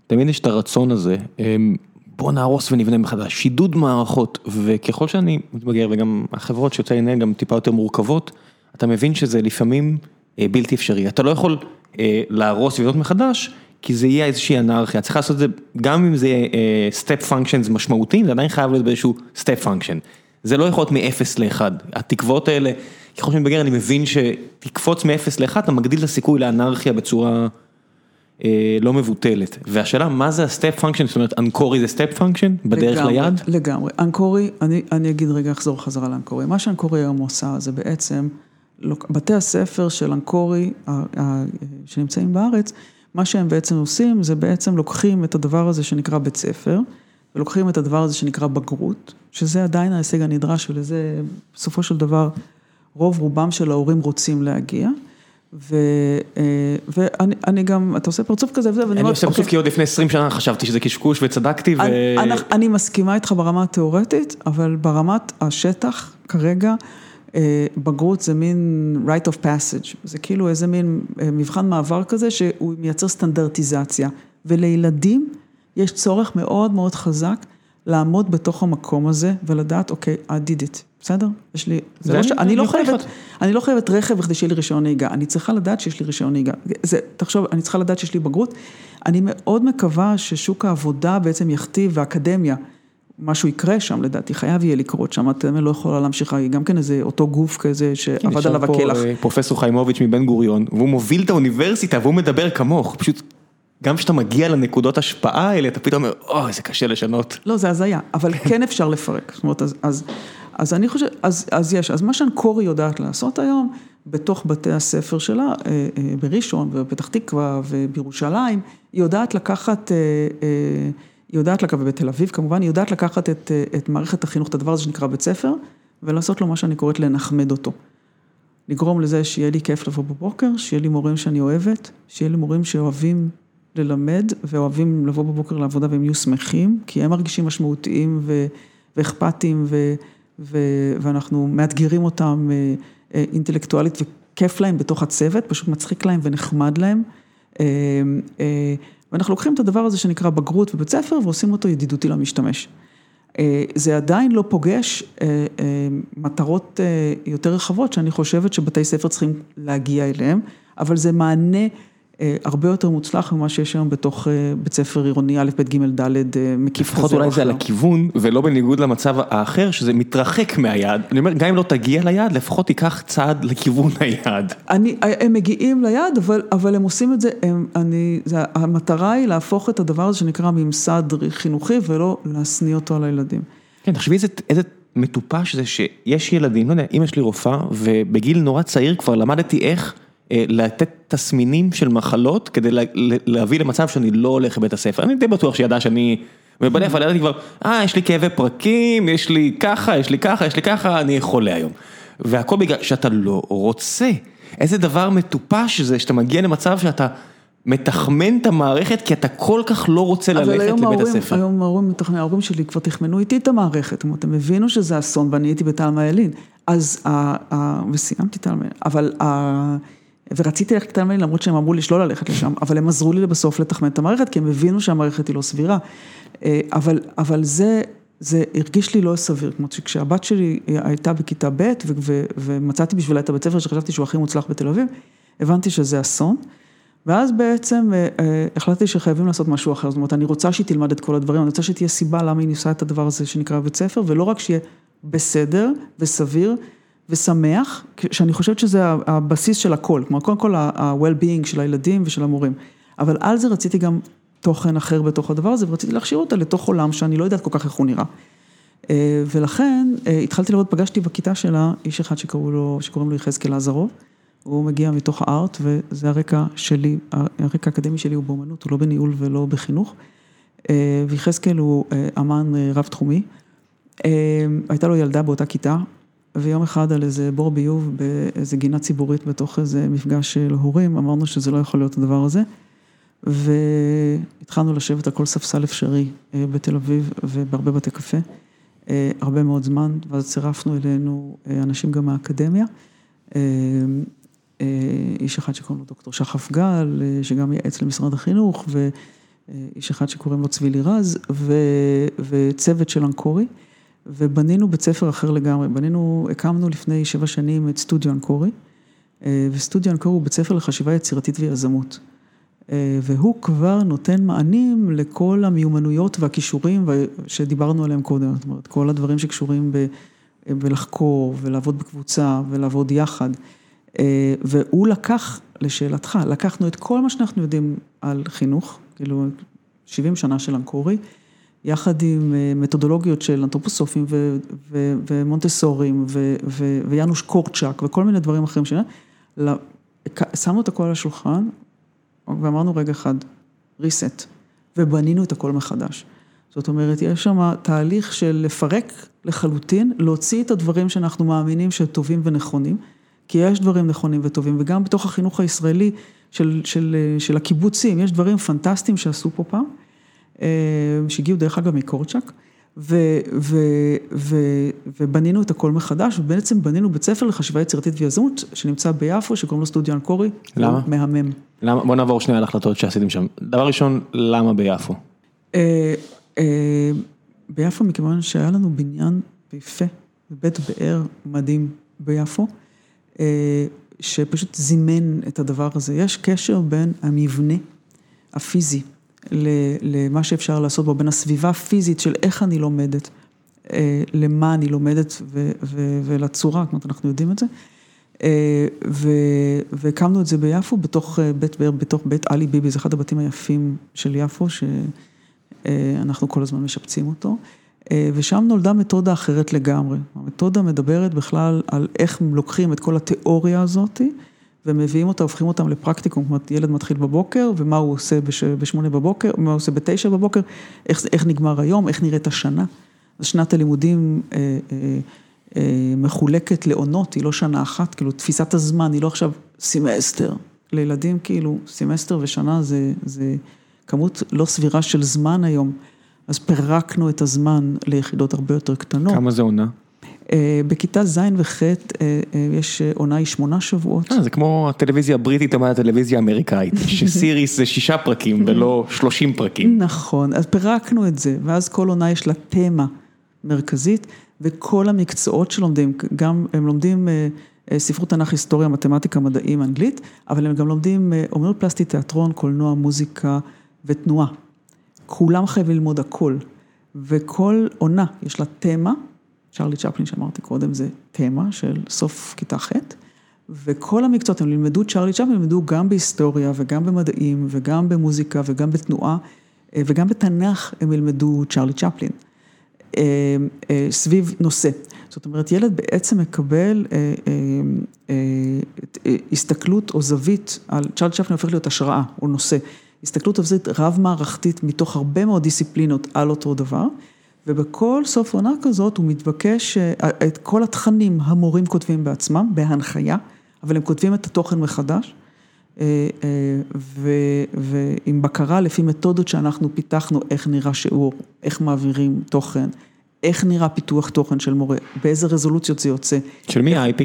תמיד יש את הרצון הזה, אמ, בוא נהרוס ונבנה מחדש, שידוד מערכות, וככל שאני מתבגר, וגם החברות שיוצא לנהל גם טיפה יותר מורכבות, אתה מבין שזה לפעמים אה, בלתי אפשרי, אתה לא יכול אה, להרוס ולבנות מחדש, כי זה יהיה איזושהי אנרכיה, צריך לעשות את זה, גם אם זה step functions משמעותיים, זה עדיין חייב להיות באיזשהו step function. זה לא יכול להיות מ-0 ל-1, התקוות האלה, ככל שאני מתבגר אני מבין שתקפוץ מ-0 ל-1, אתה מגדיל את הסיכוי לאנרכיה בצורה אה, לא מבוטלת. והשאלה, מה זה ה step function, זאת אומרת, אנקורי זה step function בדרך לגמרי, ליד? לגמרי, אנקורי, אני, אני אגיד רגע, אחזור חזרה לאנקורי, מה שאנקורי היום עושה זה בעצם, בתי הספר של אנקורי שנמצאים בארץ, מה שהם בעצם עושים זה בעצם לוקחים את הדבר הזה שנקרא בית ספר, ולוקחים את הדבר הזה שנקרא בגרות, שזה עדיין ההישג הנדרש ולזה בסופו של דבר רוב רובם של ההורים רוצים להגיע. ו, אה, ואני גם, אתה עושה פרצוף כזה וזה, ואני אומר, אני עושה פרצוף אוקיי. כי עוד לפני 20 שנה חשבתי שזה קשקוש וצדקתי ו... אני, אני מסכימה איתך ברמה התיאורטית, אבל ברמת השטח כרגע, אה, בגרות זה מין right of passage, זה כאילו איזה מין אה, מבחן מעבר כזה שהוא מייצר סטנדרטיזציה, ולילדים יש צורך מאוד מאוד חזק לעמוד בתוך המקום הזה ולדעת, אוקיי, I did it, בסדר? יש לי, זה לא ש... אני לא חייבת, אני לא חייבת רכב בכדי שיהיה לי רישיון נהיגה, אני צריכה לדעת שיש לי רישיון נהיגה. זה, תחשוב, אני צריכה לדעת שיש לי בגרות. אני מאוד מקווה ששוק העבודה בעצם יכתיב, והאקדמיה, משהו יקרה שם לדעתי, חייב יהיה לקרות שם, אתם לא יכולה להמשיך, גם כן איזה אותו גוף כזה שעבד עליו הקלח. אה, פרופסור חיימוביץ' מבן גוריון, והוא מוביל את האוניברסיטה והוא מדבר כמוך, פשוט גם כשאתה מגיע לנקודות השפעה האלה, אתה פתאום אומר, אוי, זה קשה לשנות. לא, זה הזיה, אבל כן אפשר לפרק. זאת אומרת, אז, אז, אז אני חושבת, אז, אז יש, אז מה שאנקורי יודעת לעשות היום, בתוך בתי הספר שלה, אה, אה, בראשון ובפתח תקווה ובירושלים, היא יודעת לקחת, היא יודעת לקחת, ובתל אביב כמובן, היא יודעת לקחת את, את מערכת החינוך, את הדבר הזה שנקרא בית ספר, ולעשות לו מה שאני קוראת לנחמד אותו. לגרום לזה שיהיה לי כיף לבוא בבוקר, שיהיה לי מורים שאני אוהבת, שיהיה לי מורים שאוהבים ללמד ואוהבים לבוא בבוקר לעבודה והם יהיו שמחים, כי הם מרגישים משמעותיים ו- ואכפתיים ו- ו- ואנחנו מאתגרים אותם אה, אה, אינטלקטואלית וכיף להם בתוך הצוות, פשוט מצחיק להם ונחמד להם. אה, ואנחנו לוקחים את הדבר הזה שנקרא בגרות ובית ספר ועושים אותו ידידותי למשתמש. זה עדיין לא פוגש מטרות יותר רחבות שאני חושבת שבתי ספר צריכים להגיע אליהם, אבל זה מענה הרבה יותר מוצלח ממה שיש היום בתוך בית ספר עירוני א', ב', ג', ד', מקיף כזה או אחר. לפחות אולי זה על הכיוון ולא בניגוד למצב האחר שזה מתרחק מהיעד. אני אומר, גם אם לא תגיע ליעד, לפחות תיקח צעד לכיוון היעד. אני, הם מגיעים ליעד, אבל, אבל הם עושים את זה, הם, אני, זה, המטרה היא להפוך את הדבר הזה שנקרא ממסד חינוכי ולא להשניא אותו על הילדים. כן, תחשבי איזה, איזה מטופש זה שיש ילדים, לא יודע, אמא שלי רופאה ובגיל נורא צעיר כבר למדתי איך. לתת תסמינים של מחלות כדי להביא למצב שאני לא הולך לבית הספר, אני די בטוח שידעה שאני, ובדרך כלל ידעתי כבר, אה יש לי כאבי פרקים, יש לי ככה, יש לי ככה, יש לי ככה, אני חולה היום. והכל בגלל שאתה לא רוצה, איזה דבר מטופש זה שאתה מגיע למצב שאתה מתחמן את המערכת כי אתה כל כך לא רוצה ללכת לבית ההורים, הספר. היום ההורים, ההורים שלי כבר תכמנו איתי את המערכת, הם הבינו שזה אסון ואני הייתי בתלמה ילין, אז, וסיימתי תלמה, אבל ורציתי ללכת לתלמה ילין למרות שהם אמרו לי שלא ללכת לשם, אבל הם עזרו לי לבסוף לתחמן את המערכת, כי הם הבינו שהמערכת היא לא סבירה. אבל, אבל זה, זה הרגיש לי לא סביר, כמו שכשהבת שלי הייתה בכיתה ב' ומצאתי בשבילה את הבית ספר שחשבתי שהוא הכי מוצלח בתל אביב, הבנתי שזה אסון. ואז בעצם החלטתי שחייבים לעשות משהו אחר, זאת אומרת, אני רוצה שהיא תלמד את כל הדברים, אני רוצה שתהיה סיבה למה היא ניסה את הדבר הזה שנקרא בית ספר, ולא רק שיהיה בסדר וסביר. ושמח, שאני חושבת שזה הבסיס של הכל, כלומר קודם כל ה-well-being של הילדים ושל המורים, אבל על זה רציתי גם תוכן אחר בתוך הדבר הזה, ורציתי להכשיר אותה לתוך עולם שאני לא יודעת כל כך איך הוא נראה. ולכן התחלתי לראות, פגשתי בכיתה שלה איש אחד לו, שקוראים לו יחזקאל עזרוב, הוא מגיע מתוך הארט וזה הרקע שלי, הרקע האקדמי שלי הוא באומנות, הוא לא בניהול ולא בחינוך, ויחזקאל הוא אמן רב תחומי, הייתה לו ילדה באותה כיתה, ויום אחד על איזה בור ביוב באיזה גינה ציבורית בתוך איזה מפגש של הורים, אמרנו שזה לא יכול להיות הדבר הזה. והתחלנו לשבת על כל ספסל אפשרי בתל אביב ובהרבה בתי קפה, הרבה מאוד זמן, ואז צירפנו אלינו אנשים גם מהאקדמיה. איש אחד שקוראים לו דוקטור שחף גל, שגם מייעץ למשרד החינוך, ואיש אחד שקוראים לו צבי לירז, וצוות של אנקורי. ובנינו בית ספר אחר לגמרי, בנינו, הקמנו לפני שבע שנים את סטודיו אנקורי, וסטודיו אנקורי הוא בית ספר לחשיבה יצירתית ויזמות. והוא כבר נותן מענים לכל המיומנויות והכישורים שדיברנו עליהם קודם, זאת אומרת, כל הדברים שקשורים ב, בלחקור ולעבוד בקבוצה ולעבוד יחד. והוא לקח, לשאלתך, לקחנו את כל מה שאנחנו יודעים על חינוך, כאילו 70 שנה של אנקורי, יחד עם מתודולוגיות של אנתרופוסופים ומונטסורים ויאנוש קורצ'אק וכל מיני דברים אחרים, שמנו את הכל על השולחן ואמרנו רגע אחד, reset, ובנינו את הכל מחדש. זאת אומרת, יש שם תהליך של לפרק לחלוטין, להוציא את הדברים שאנחנו מאמינים שטובים ונכונים, כי יש דברים נכונים וטובים, וגם בתוך החינוך הישראלי של, של, של הקיבוצים, יש דברים פנטסטיים שעשו פה פעם. שהגיעו דרך אגב מקורצ'אק, ו, ו, ו, ובנינו את הכל מחדש, ובעצם בנינו בית ספר לחשיבה יצירתית ויזמות, שנמצא ביפו, שקוראים לו סטודיו אנקורי. למה? מהמם. למה? בוא נעבור שנייה על החלטות שעשיתם שם. דבר ראשון, למה ביפו? ביפו מכיוון שהיה לנו בניין יפה, בית באר מדהים ביפו, שפשוט זימן את הדבר הזה. יש קשר בין המבנה הפיזי. למה שאפשר לעשות בו, בין הסביבה הפיזית של איך אני לומדת, למה אני לומדת ולצורה, זאת אומרת, אנחנו יודעים את זה. והקמנו את זה ביפו, בתוך בית באר, בתוך בית עלי ביבי, זה אחד הבתים היפים של יפו, שאנחנו כל הזמן משפצים אותו. ושם נולדה מתודה אחרת לגמרי. המתודה מדברת בכלל על איך לוקחים את כל התיאוריה הזאתי, ומביאים אותה, הופכים אותם לפרקטיקום, אומרת, ילד מתחיל בבוקר, ומה הוא עושה בשמונה בבוקר, מה הוא עושה בתשע בבוקר, איך, איך נגמר היום, איך נראית השנה. אז שנת הלימודים אה, אה, אה, מחולקת לעונות, היא לא שנה אחת, כאילו תפיסת הזמן, היא לא עכשיו סמסטר. לילדים כאילו, סמסטר ושנה זה, זה כמות לא סבירה של זמן היום. אז פירקנו את הזמן ליחידות הרבה יותר קטנות. כמה זה עונה? בכיתה ז' וח' יש עונה היא שמונה שבועות. זה כמו הטלוויזיה הבריטית או הטלוויזיה האמריקאית, שסיריס זה שישה פרקים ולא שלושים פרקים. נכון, אז פירקנו את זה, ואז כל עונה יש לה תמה מרכזית, וכל המקצועות שלומדים, גם הם לומדים ספרות תנ"ך, היסטוריה, מתמטיקה, מדעים, אנגלית, אבל הם גם לומדים אומנות פלסטית, תיאטרון, קולנוע, מוזיקה ותנועה. כולם חייבים ללמוד הכל, וכל עונה יש לה תמה. צ'רלי צ'פלין שאמרתי קודם זה תמה של סוף כיתה ח' וכל המקצועות, הם לימדו צ'רלי צ'פלין, לימדו גם בהיסטוריה וגם במדעים וגם במוזיקה וגם בתנועה וגם בתנ"ך הם ילמדו צ'רלי צ'פלין, סביב נושא. זאת אומרת, ילד בעצם מקבל הסתכלות או זווית, צ'רלי צ'פלין הופך להיות השראה או נושא, הסתכלות או זווית רב מערכתית מתוך הרבה מאוד דיסציפלינות על אותו דבר. ובכל סוף עונה כזאת הוא מתבקש, את כל התכנים המורים כותבים בעצמם, בהנחיה, אבל הם כותבים את התוכן מחדש, ועם בקרה לפי מתודות שאנחנו פיתחנו, איך נראה שיעור, איך מעבירים תוכן, איך נראה פיתוח תוכן של מורה, באיזה רזולוציות זה יוצא. של מי ה-IP?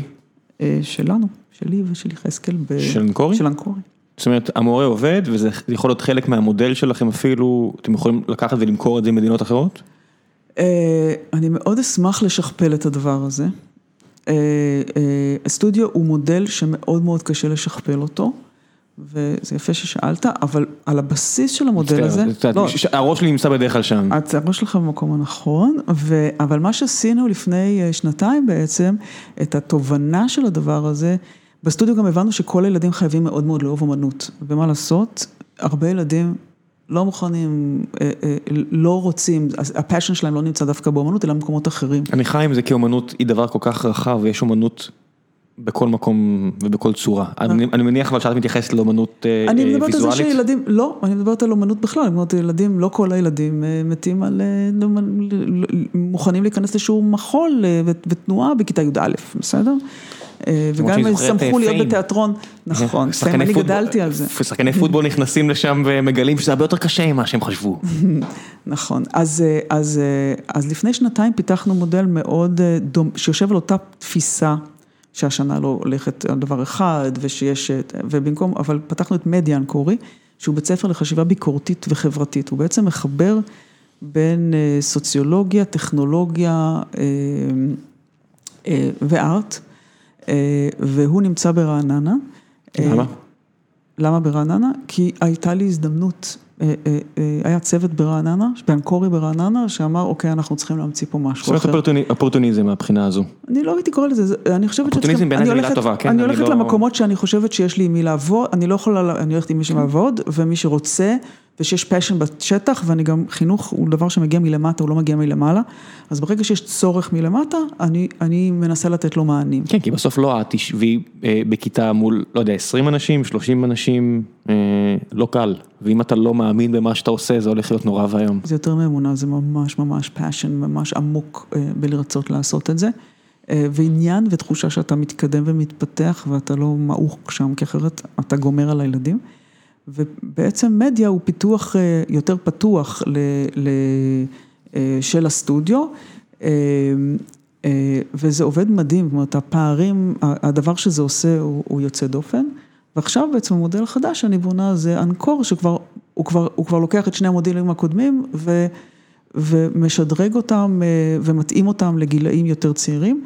שלנו, שלי ושל יחזקאל. של אנקורי? של אנקורי. זאת אומרת, המורה עובד וזה יכול להיות חלק מהמודל שלכם אפילו, אתם יכולים לקחת ולמכור את זה במדינות אחרות? אני מאוד אשמח לשכפל את הדבר הזה. הסטודיו הוא מודל שמאוד מאוד קשה לשכפל אותו, וזה יפה ששאלת, אבל על הבסיס של המודל הזה... הראש שלי נמצא בדרך כלל שם. הראש שלך במקום הנכון, אבל מה שעשינו לפני שנתיים בעצם, את התובנה של הדבר הזה, בסטודיו גם הבנו שכל הילדים חייבים מאוד מאוד לאהוב אמנות, ומה לעשות, הרבה ילדים... לא מוכנים, לא רוצים, הפאשן שלהם לא נמצא דווקא באמנות, אלא במקומות אחרים. אני חי עם זה כי אמנות היא דבר כל כך רחב, ויש אמנות בכל מקום ובכל צורה. אני מניח אבל שאת מתייחסת לאמנות ויזואלית. אני מדברת על זה שילדים, לא, אני מדברת על אמנות בכלל, אני מדברת על ילדים, לא כל הילדים מתים על, מוכנים להיכנס לשיעור מחול ותנועה בכיתה י"א, בסדר? וגם אם הם שמחו להיות בתיאטרון, נכון, אני גדלתי על זה. שחקני פוטבול נכנסים לשם ומגלים שזה הרבה יותר קשה ממה שהם חשבו. נכון, אז לפני שנתיים פיתחנו מודל מאוד דומה, שיושב על אותה תפיסה, שהשנה לא הולכת על דבר אחד, ושיש, ובמקום, אבל פתחנו את מדיה אנקורי, שהוא בית ספר לחשיבה ביקורתית וחברתית, הוא בעצם מחבר בין סוציולוגיה, טכנולוגיה וארט. והוא נמצא ברעננה. למה? למה ברעננה? כי הייתה לי הזדמנות, היה צוות ברעננה, באנקורי ברעננה, שאמר, אוקיי, אנחנו צריכים להמציא פה משהו אחר. זאת אומרת אופורטוניזם מהבחינה הזו. אני לא הייתי קורא לזה, אני חושבת שצריכים... אופורטוניזם בעיניי זו מילה טובה, כן? אני הולכת למקומות שאני חושבת שיש לי עם מי לעבוד, אני לא יכולה, אני הולכת עם מי שמעבוד, ומי שרוצה, ושיש פשן בשטח, ואני גם, חינוך הוא דבר שמגיע מלמטה, הוא לא מגיע מלמעלה, אז ברגע שיש צורך מלמטה, אני מנסה לתת לו מענים. כן, כי בסוף לא את תשבי בכיתה מול, לא יודע, 20 אנשים, 30 אנשים, לא קל, ואם אתה לא מאמין במה שאתה עושה, זה הולך להיות נורא ואיום. זה יותר מאמונה, זה ממש ממש פשן, ממש עמוק בלרצות לעשות את זה, ועניין ותחושה שאתה מתקדם ומתפתח, ואתה לא מעוך שם, כי אחרת אתה גומר על הילדים. ובעצם מדיה הוא פיתוח יותר פתוח של הסטודיו, וזה עובד מדהים, זאת אומרת, הפערים, הדבר שזה עושה הוא יוצא דופן, ועכשיו בעצם המודל החדש שאני בונה זה אנקור, שכבר, הוא כבר, הוא כבר לוקח את שני המודלים הקודמים ומשדרג אותם ומתאים אותם לגילאים יותר צעירים.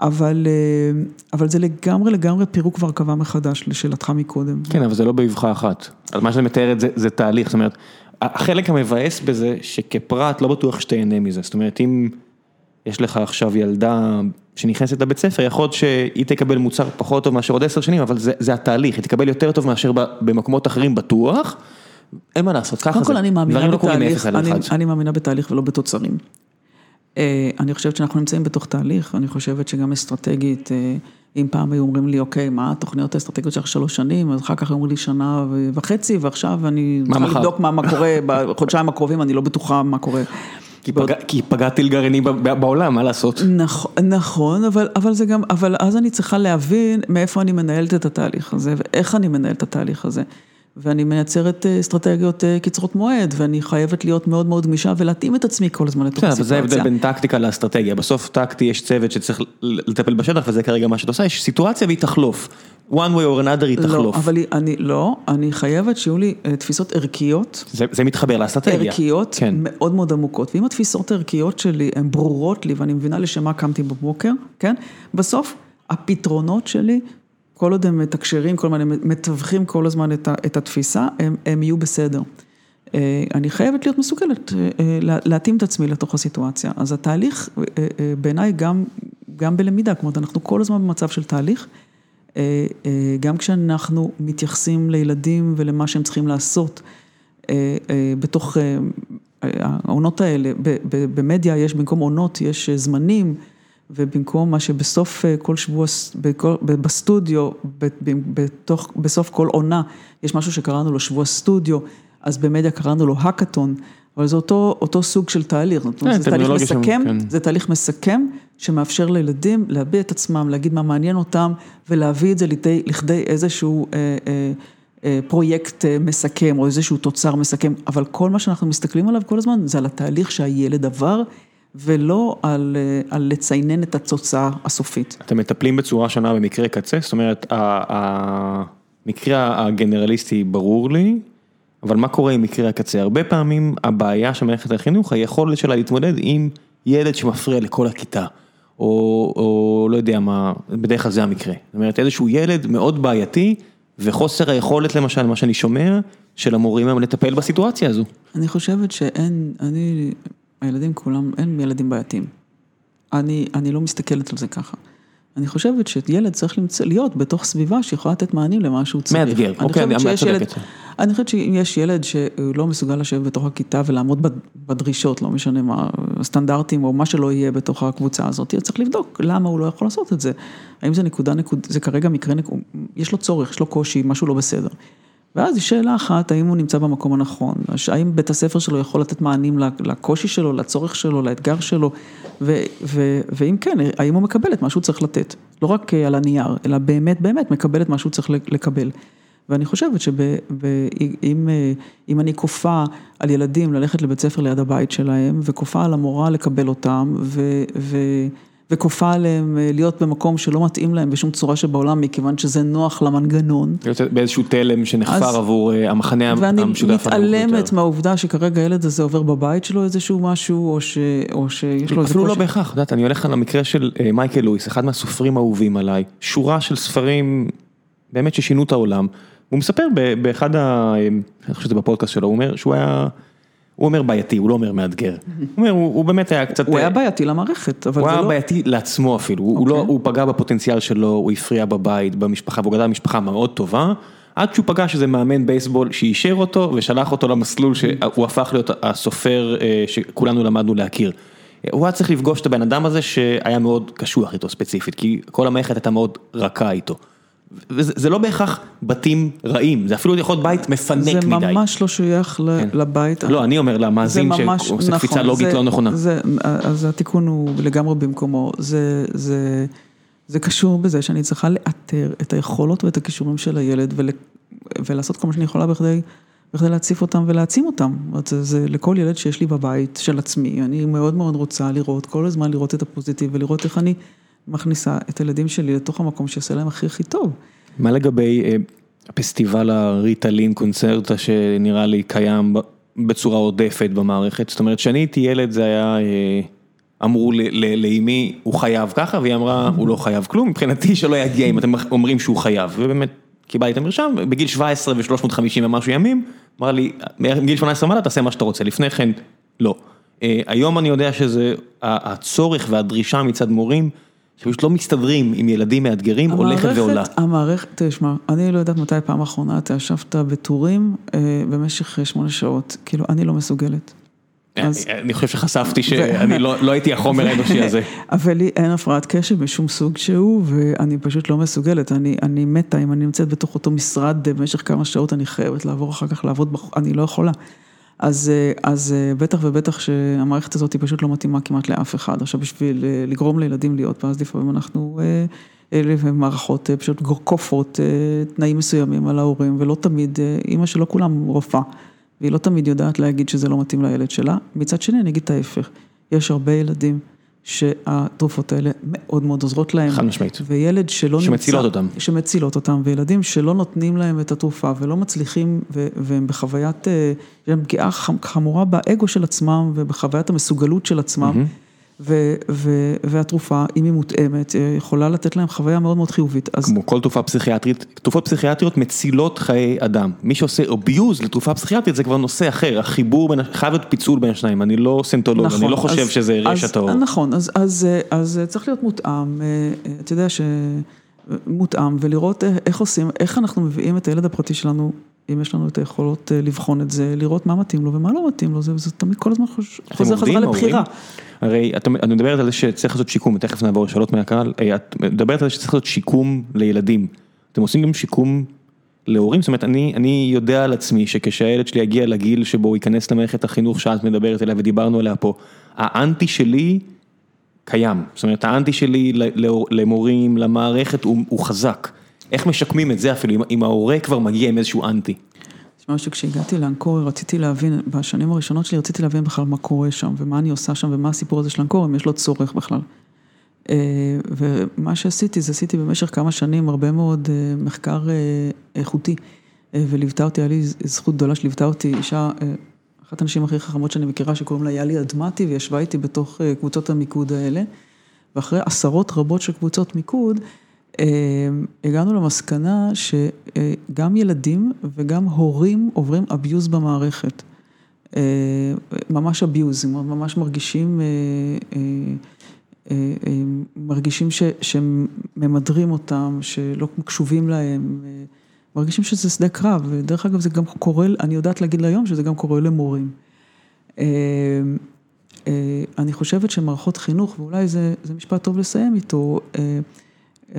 אבל זה לגמרי לגמרי פירוק והרכבה מחדש לשאלתך מקודם. כן, אבל זה לא באבחה אחת. אז מה שאני מתאר את זה, זה תהליך, זאת אומרת, החלק המבאס בזה, שכפרט לא בטוח שתהנה מזה, זאת אומרת, אם יש לך עכשיו ילדה שנכנסת לבית ספר, יכול להיות שהיא תקבל מוצר פחות טוב מאשר עוד עשר שנים, אבל זה התהליך, היא תקבל יותר טוב מאשר במקומות אחרים בטוח, אין מה לעשות, ככה זה, דברים לא קורים מאפס על אחד. אני מאמינה בתהליך ולא בתוצרים. אני חושבת שאנחנו נמצאים בתוך תהליך, אני חושבת שגם אסטרטגית, אם פעם היו אומרים לי, אוקיי, מה התוכניות האסטרטגיות שלך שלוש שנים, אז אחר כך אמרו לי שנה וחצי, ועכשיו אני צריכה לבדוק מה קורה בחודשיים הקרובים, אני לא בטוחה מה קורה. כי פגעתי לגרעינים בעולם, מה לעשות? נכון, אבל זה גם, אבל אז אני צריכה להבין מאיפה אני מנהלת את התהליך הזה, ואיך אני מנהלת את התהליך הזה. ואני מייצרת אסטרטגיות קצרות מועד, ואני חייבת להיות מאוד מאוד גמישה ולהתאים את עצמי כל הזמן לתוך הסיטואציה. זה ההבדל בין טקטיקה לאסטרטגיה, בסוף טקטי יש צוות שצריך לטפל בשטח, וזה כרגע מה שאת עושה, יש סיטואציה והיא תחלוף. one way or another היא תחלוף. לא, אבל אני, לא, אני חייבת שיהיו לי תפיסות ערכיות. זה מתחבר לאסטרטגיה. ערכיות, מאוד מאוד עמוקות, ואם התפיסות הערכיות שלי הן ברורות לי, ואני מבינה לשם מה קמתי בבוקר, כן? בסוף, הפתרונות שלי, כל עוד הם מתקשרים, כל הזמן הם מתווכים כל הזמן את התפיסה, הם, הם יהיו בסדר. אני חייבת להיות מסוגלת, להתאים את עצמי לתוך הסיטואציה. אז התהליך בעיניי גם, גם בלמידה, כלומר אנחנו כל הזמן במצב של תהליך, גם כשאנחנו מתייחסים לילדים ולמה שהם צריכים לעשות בתוך העונות האלה, במדיה יש במקום עונות, יש זמנים. ובמקום מה שבסוף כל שבוע, בסטודיו, בתוך, בסוף כל עונה, יש משהו שקראנו לו שבוע סטודיו, אז במדיה קראנו לו האקתון, אבל זה אותו, אותו סוג של תהליך, זאת אומרת, זה תהליך מסכם, זה תהליך מסכם, שמאפשר לילדים להביע את עצמם, להגיד מה מעניין אותם, ולהביא את זה לכדי, לכדי איזשהו אה, אה, פרויקט מסכם, או איזשהו תוצר מסכם, אבל כל מה שאנחנו מסתכלים עליו כל הזמן, זה על התהליך שהילד עבר. ולא על על לציינן את התוצאה הסופית. אתם מטפלים בצורה שונה במקרה קצה, זאת אומרת, המקרה הגנרליסטי ברור לי, אבל מה קורה עם מקרה הקצה? הרבה פעמים הבעיה של מערכת החינוך, היכולת שלה להתמודד עם ילד שמפריע לכל הכיתה, או או לא יודע מה, בדרך כלל זה המקרה. זאת אומרת, איזשהו ילד מאוד בעייתי, וחוסר היכולת למשל, מה שאני שומע, של המורים היום לטפל בסיטואציה הזו. אני חושבת שאין, אני... הילדים כולם, אין ילדים בעייתיים. אני, אני לא מסתכלת על זה ככה. אני חושבת שילד צריך למצוא, להיות בתוך סביבה שיכולה לתת מענים למה שהוא צריך. מאתגר, אוקיי, אני צודקת. אני חושבת שאם יש ילד שהוא לא מסוגל לשבת בתוך הכיתה ולעמוד בדרישות, לא משנה מה, סטנדרטים או מה שלא יהיה בתוך הקבוצה הזאת, צריך לבדוק למה הוא לא יכול לעשות את זה. האם זה נקודה, נקודה, זה כרגע מקרה, יש לו צורך, יש לו קושי, משהו לא בסדר. ואז היא שאלה אחת, האם הוא נמצא במקום הנכון, האם בית הספר שלו יכול לתת מענים לקושי שלו, לצורך שלו, לאתגר שלו, ואם כן, האם הוא מקבל את מה שהוא צריך לתת, לא רק על הנייר, אלא באמת באמת מקבל את מה שהוא צריך לקבל. ואני חושבת שאם אני כופה על ילדים ללכת לבית ספר ליד הבית שלהם, וכופה על המורה לקבל אותם, ו... וכופה עליהם להיות במקום שלא מתאים להם בשום צורה שבעולם, מכיוון שזה נוח למנגנון. באיזשהו תלם שנחפר עבור המחנה המשותף. ואני מתעלמת מהעובדה שכרגע הילד הזה עובר בבית שלו איזשהו משהו, או שיש לו... אפילו לא בהכרח, את יודעת, אני הולך על המקרה של מייקל לואיס, אחד מהסופרים האהובים עליי, שורה של ספרים באמת ששינו את העולם. הוא מספר באחד ה... אני חושב שזה בפודקאסט שלו, הוא אומר שהוא היה... הוא אומר בעייתי, הוא לא אומר מאתגר. הוא אומר, הוא באמת היה קצת... הוא היה בעייתי למערכת, אבל זה לא... הוא היה בעייתי לעצמו אפילו, הוא לא, הוא פגע בפוטנציאל שלו, הוא הפריע בבית, במשפחה, והוא גדל במשפחה מאוד טובה, עד שהוא פגש איזה מאמן בייסבול שאישר אותו ושלח אותו למסלול שהוא הפך להיות הסופר שכולנו למדנו להכיר. הוא היה צריך לפגוש את הבן אדם הזה שהיה מאוד קשוח איתו ספציפית, כי כל המערכת הייתה מאוד רכה איתו. וזה לא בהכרח בתים רעים, זה אפילו יכול להיות בית מפנק מדי. זה ממש לא שייך לבית. לא, אני אומר למאזין שעושה קפיצה לוגית לא נכונה. אז התיקון הוא לגמרי במקומו, זה קשור בזה שאני צריכה לאתר את היכולות ואת הכישורים של הילד ולעשות כל מה שאני יכולה בכדי להציף אותם ולהעצים אותם. זה לכל ילד שיש לי בבית של עצמי, אני מאוד מאוד רוצה לראות, כל הזמן לראות את הפוזיטיב ולראות איך אני... מכניסה את הילדים שלי לתוך המקום שיעשה להם הכי הכי טוב. מה לגבי הפסטיבל הריטלין קונצרטה שנראה לי קיים בצורה עודפת במערכת? זאת אומרת, כשאני הייתי ילד זה היה, אמרו לאמי, הוא חייב ככה, והיא אמרה, הוא לא חייב כלום, מבחינתי שלא יגיע אם אתם אומרים שהוא חייב, ובאמת קיבלתי את המרשם, בגיל 17 ו-350 ומשהו ימים, אמרה לי, מגיל 18 ומעלה תעשה מה שאתה רוצה, לפני כן, לא. היום אני יודע שזה הצורך והדרישה מצד מורים, שפשוט לא מסתדרים עם ילדים מאתגרים, הולכת ועולה. המערכת, תשמע, אני לא יודעת מתי פעם אחרונה אתה ישבת בטורים במשך שמונה שעות, כאילו אני לא מסוגלת. אני חושב שחשפתי שאני לא הייתי החומר האנושי הזה. אבל לי אין הפרעת קשב משום סוג שהוא, ואני פשוט לא מסוגלת, אני מתה, אם אני נמצאת בתוך אותו משרד במשך כמה שעות, אני חייבת לעבור אחר כך לעבוד, אני לא יכולה. אז בטח ובטח שהמערכת הזאת היא פשוט לא מתאימה כמעט לאף אחד. עכשיו בשביל לגרום לילדים להיות, ואז לפעמים אנחנו, אלה מערכות פשוט כופות תנאים מסוימים על ההורים, ולא תמיד, אימא שלא כולם רופאה, והיא לא תמיד יודעת להגיד שזה לא מתאים לילד שלה. מצד שני, אני אגיד את ההפך, יש הרבה ילדים שהתרופות האלה מאוד מאוד עוזרות להם. חד משמעית. וילד שלא נמצא. שמצילות אותם. שמצילות אותם, וילדים שלא נותנים להם את התרופה ולא מצליחים, והם בחוויית, פגיעה חמורה באגו של עצמם ובחוויית המסוגלות של עצמם. והתרופה, אם היא מותאמת, יכולה לתת להם חוויה מאוד מאוד חיובית. כמו כל תרופה פסיכיאטרית, תרופות פסיכיאטריות מצילות חיי אדם. מי שעושה אביוז לתרופה פסיכיאטרית זה כבר נושא אחר, החיבור, חייב להיות פיצול בין השניים, אני לא סנטולוג, אני לא חושב שזה רשת האור. נכון, אז צריך להיות מותאם, אתה יודע שמותאם, ולראות איך עושים, איך אנחנו מביאים את הילד הפרטי שלנו, אם יש לנו את היכולות לבחון את זה, לראות מה מתאים לו ומה לא מתאים לו, זה תמיד כל הזמן חוזר חזרה לבחירה. הרי את מדברת על זה שצריך לעשות שיקום, ותכף נעבור לשאלות מהקהל, את מדברת על זה שצריך לעשות שיקום לילדים. אתם עושים גם שיקום להורים? זאת אומרת, אני יודע על עצמי שכשהילד שלי יגיע לגיל שבו הוא ייכנס למערכת החינוך שאת מדברת עליה ודיברנו עליה פה, האנטי שלי קיים. זאת אומרת, האנטי שלי למורים, למערכת, הוא חזק. איך משקמים את זה אפילו, אם ההורה כבר מגיע עם איזשהו אנטי? תשמע שכשהגעתי לאנקורי רציתי להבין, בשנים הראשונות שלי רציתי להבין בכלל מה קורה שם ומה אני עושה שם ומה הסיפור הזה של אנקורי, אם יש לו צורך בכלל. ומה שעשיתי, זה עשיתי במשך כמה שנים הרבה מאוד מחקר איכותי וליוותה אותי, היה לי זכות גדולה שליוותה אותי אישה, אחת הנשים הכי חכמות שאני מכירה שקוראים לה יאלי אדמתי וישבה איתי בתוך קבוצות המיקוד האלה. ואחרי עשרות רבות של קבוצות מיקוד, הגענו למסקנה שגם ילדים וגם הורים עוברים אביוז במערכת, ממש אביוז, ממש מרגישים, מרגישים שממדרים אותם, שלא קשובים להם, מרגישים שזה שדה קרב, ודרך אגב זה גם קורה, אני יודעת להגיד להיום שזה גם קורה למורים. אני חושבת שמערכות חינוך, ואולי זה משפט טוב לסיים איתו,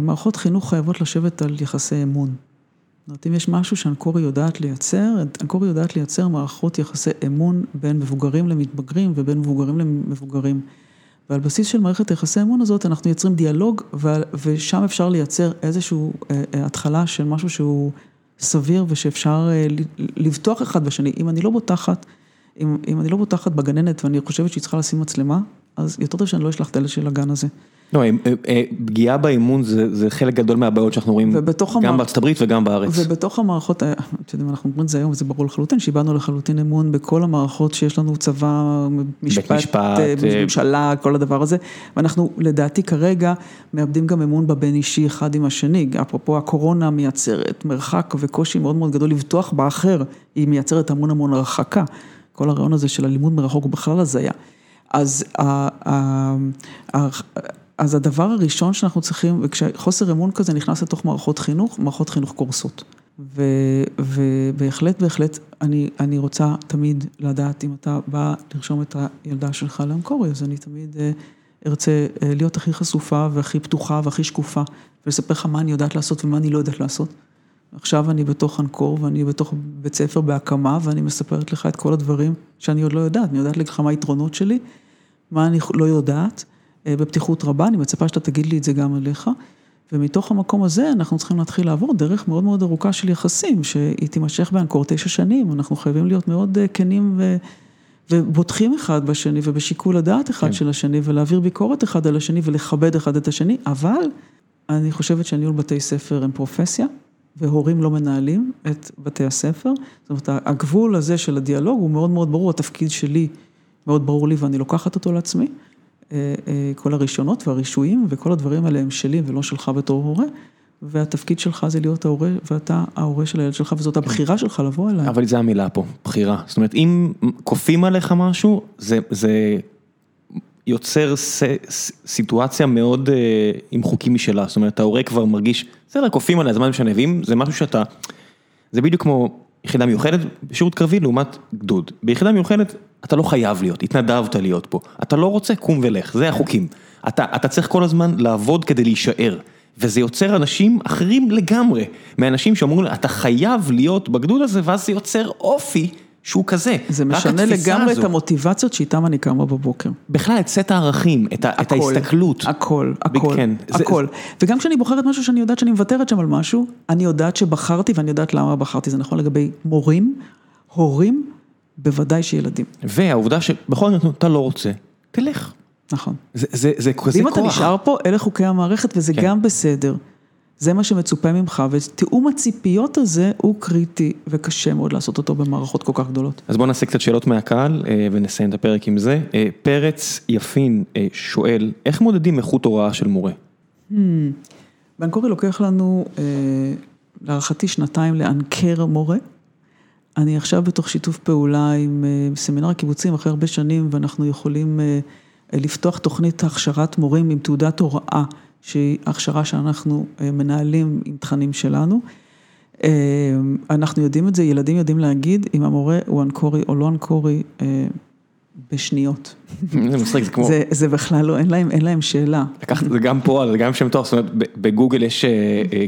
מערכות חינוך חייבות לשבת על יחסי אמון. זאת אומרת, אם יש משהו שאנקורי יודעת לייצר, אנקורי יודעת לייצר מערכות יחסי אמון בין מבוגרים למתבגרים ובין מבוגרים למבוגרים. ועל בסיס של מערכת יחסי אמון הזאת אנחנו יוצרים דיאלוג ושם אפשר לייצר איזושהי התחלה של משהו שהוא סביר ושאפשר לבטוח אחד בשני. אם אני לא בוטחת, אם אני לא בוטחת בגננת ואני חושבת שהיא צריכה לשים מצלמה, אז יותר טוב שאני לא אשלח את הילד שלי לגן הזה. לא, פגיעה באמון זה חלק גדול מהבעיות שאנחנו רואים גם בארצות הברית וגם בארץ. ובתוך המערכות, אתם יודעים, אנחנו אומרים את זה היום וזה ברור לחלוטין, שאיבדנו לחלוטין אמון בכל המערכות שיש לנו צבא, משפט, ממשלה, כל הדבר הזה, ואנחנו לדעתי כרגע מאבדים גם אמון בבין אישי אחד עם השני, אפרופו הקורונה מייצרת מרחק וקושי מאוד מאוד גדול לבטוח באחר, היא מייצרת המון המון הרחקה, כל הרעיון הזה של הלימוד מרחוק הוא בכלל הזיה. אז אז הדבר הראשון שאנחנו צריכים, וכשחוסר אמון כזה נכנס לתוך מערכות חינוך, מערכות חינוך קורסות. ובהחלט, בהחלט, אני אני רוצה תמיד לדעת אם אתה בא לרשום את הילדה שלך לאנקורי, אז אני תמיד ארצה להיות הכי חשופה והכי פתוחה והכי שקופה, ולספר לך מה אני יודעת לעשות ומה אני לא יודעת לעשות. עכשיו אני בתוך אנקור ואני בתוך בית ספר בהקמה ואני מספרת לך את כל הדברים שאני עוד לא יודעת, אני יודעת לך מה היתרונות שלי, מה אני לא יודעת. בפתיחות רבה, אני מצפה שאתה תגיד לי את זה גם עליך, ומתוך המקום הזה אנחנו צריכים להתחיל לעבור דרך מאוד מאוד ארוכה של יחסים, שהיא תימשך באנקור תשע שנים, אנחנו חייבים להיות מאוד כנים ובוטחים אחד בשני ובשיקול הדעת אחד של השני, ולהעביר ביקורת אחד על השני ולכבד אחד את השני, אבל אני חושבת שניהול בתי ספר הם פרופסיה, והורים לא מנהלים את בתי הספר, זאת אומרת הגבול הזה של הדיאלוג הוא מאוד מאוד ברור, התפקיד שלי מאוד ברור לי ואני לוקחת אותו לעצמי. כל הראשונות והרישויים וכל הדברים האלה הם שלי ולא שלך בתור הורה, והתפקיד שלך זה להיות ההורה ואתה ההורה של הילד שלך וזאת הבחירה שלך לבוא אליי. אבל זה המילה פה, בחירה. זאת אומרת, אם כופים עליך משהו, זה יוצר סיטואציה מאוד עם חוקים משלה, זאת אומרת, ההורה כבר מרגיש, בסדר, כופים עליי, אז מה משנה, ואם זה משהו שאתה, זה בדיוק כמו יחידה מיוחדת בשירות קרבי לעומת גדוד. ביחידה מיוחדת אתה לא חייב להיות, התנדבת להיות פה. אתה לא רוצה, קום ולך, זה החוקים. אתה, אתה צריך כל הזמן לעבוד כדי להישאר. וזה יוצר אנשים אחרים לגמרי, מאנשים שאומרים, אתה חייב להיות בגדוד הזה, ואז זה יוצר אופי שהוא כזה. זה משנה לגמרי הזו. את המוטיבציות שאיתם אני קמה בבוקר. בכלל, את סט הערכים, את, הכל, את ההסתכלות. הכל, הכל, כן, הכל. זה... וגם כשאני בוחרת משהו שאני יודעת שאני מוותרת שם על משהו, אני יודעת שבחרתי ואני יודעת למה בחרתי, זה נכון לגבי מורים, הורים, בוודאי שילדים. והעובדה שבכל זאת אתה לא רוצה, תלך. נכון. זה, זה, זה כזה כוח. ואם אתה נשאר פה, אלה חוקי המערכת וזה כן. גם בסדר. זה מה שמצופה ממך, ותיאום הציפיות הזה הוא קריטי וקשה מאוד לעשות אותו במערכות כל כך גדולות. אז בואו נעשה קצת שאלות מהקהל אה, ונסיים את הפרק עם זה. אה, פרץ יפין אה, שואל, איך מודדים איכות הוראה של מורה? Hmm, באנקורי לוקח לנו, להערכתי, שנתיים לאנקר מורה. אני עכשיו בתוך שיתוף פעולה עם סמינר הקיבוצים אחרי הרבה שנים, ואנחנו יכולים לפתוח תוכנית הכשרת מורים עם תעודת הוראה. שהיא הכשרה שאנחנו אה, מנהלים עם תכנים שלנו. אה, אנחנו יודעים את זה, ילדים יודעים להגיד אם המורה הוא אנקורי או לא אנקורי אה, בשניות. זה מצחיק, זה כמו... זה, זה בכלל לא, אין להם, אין להם שאלה. לקחת, זה גם פועל, זה גם שם תואר, זאת אומרת, בגוגל יש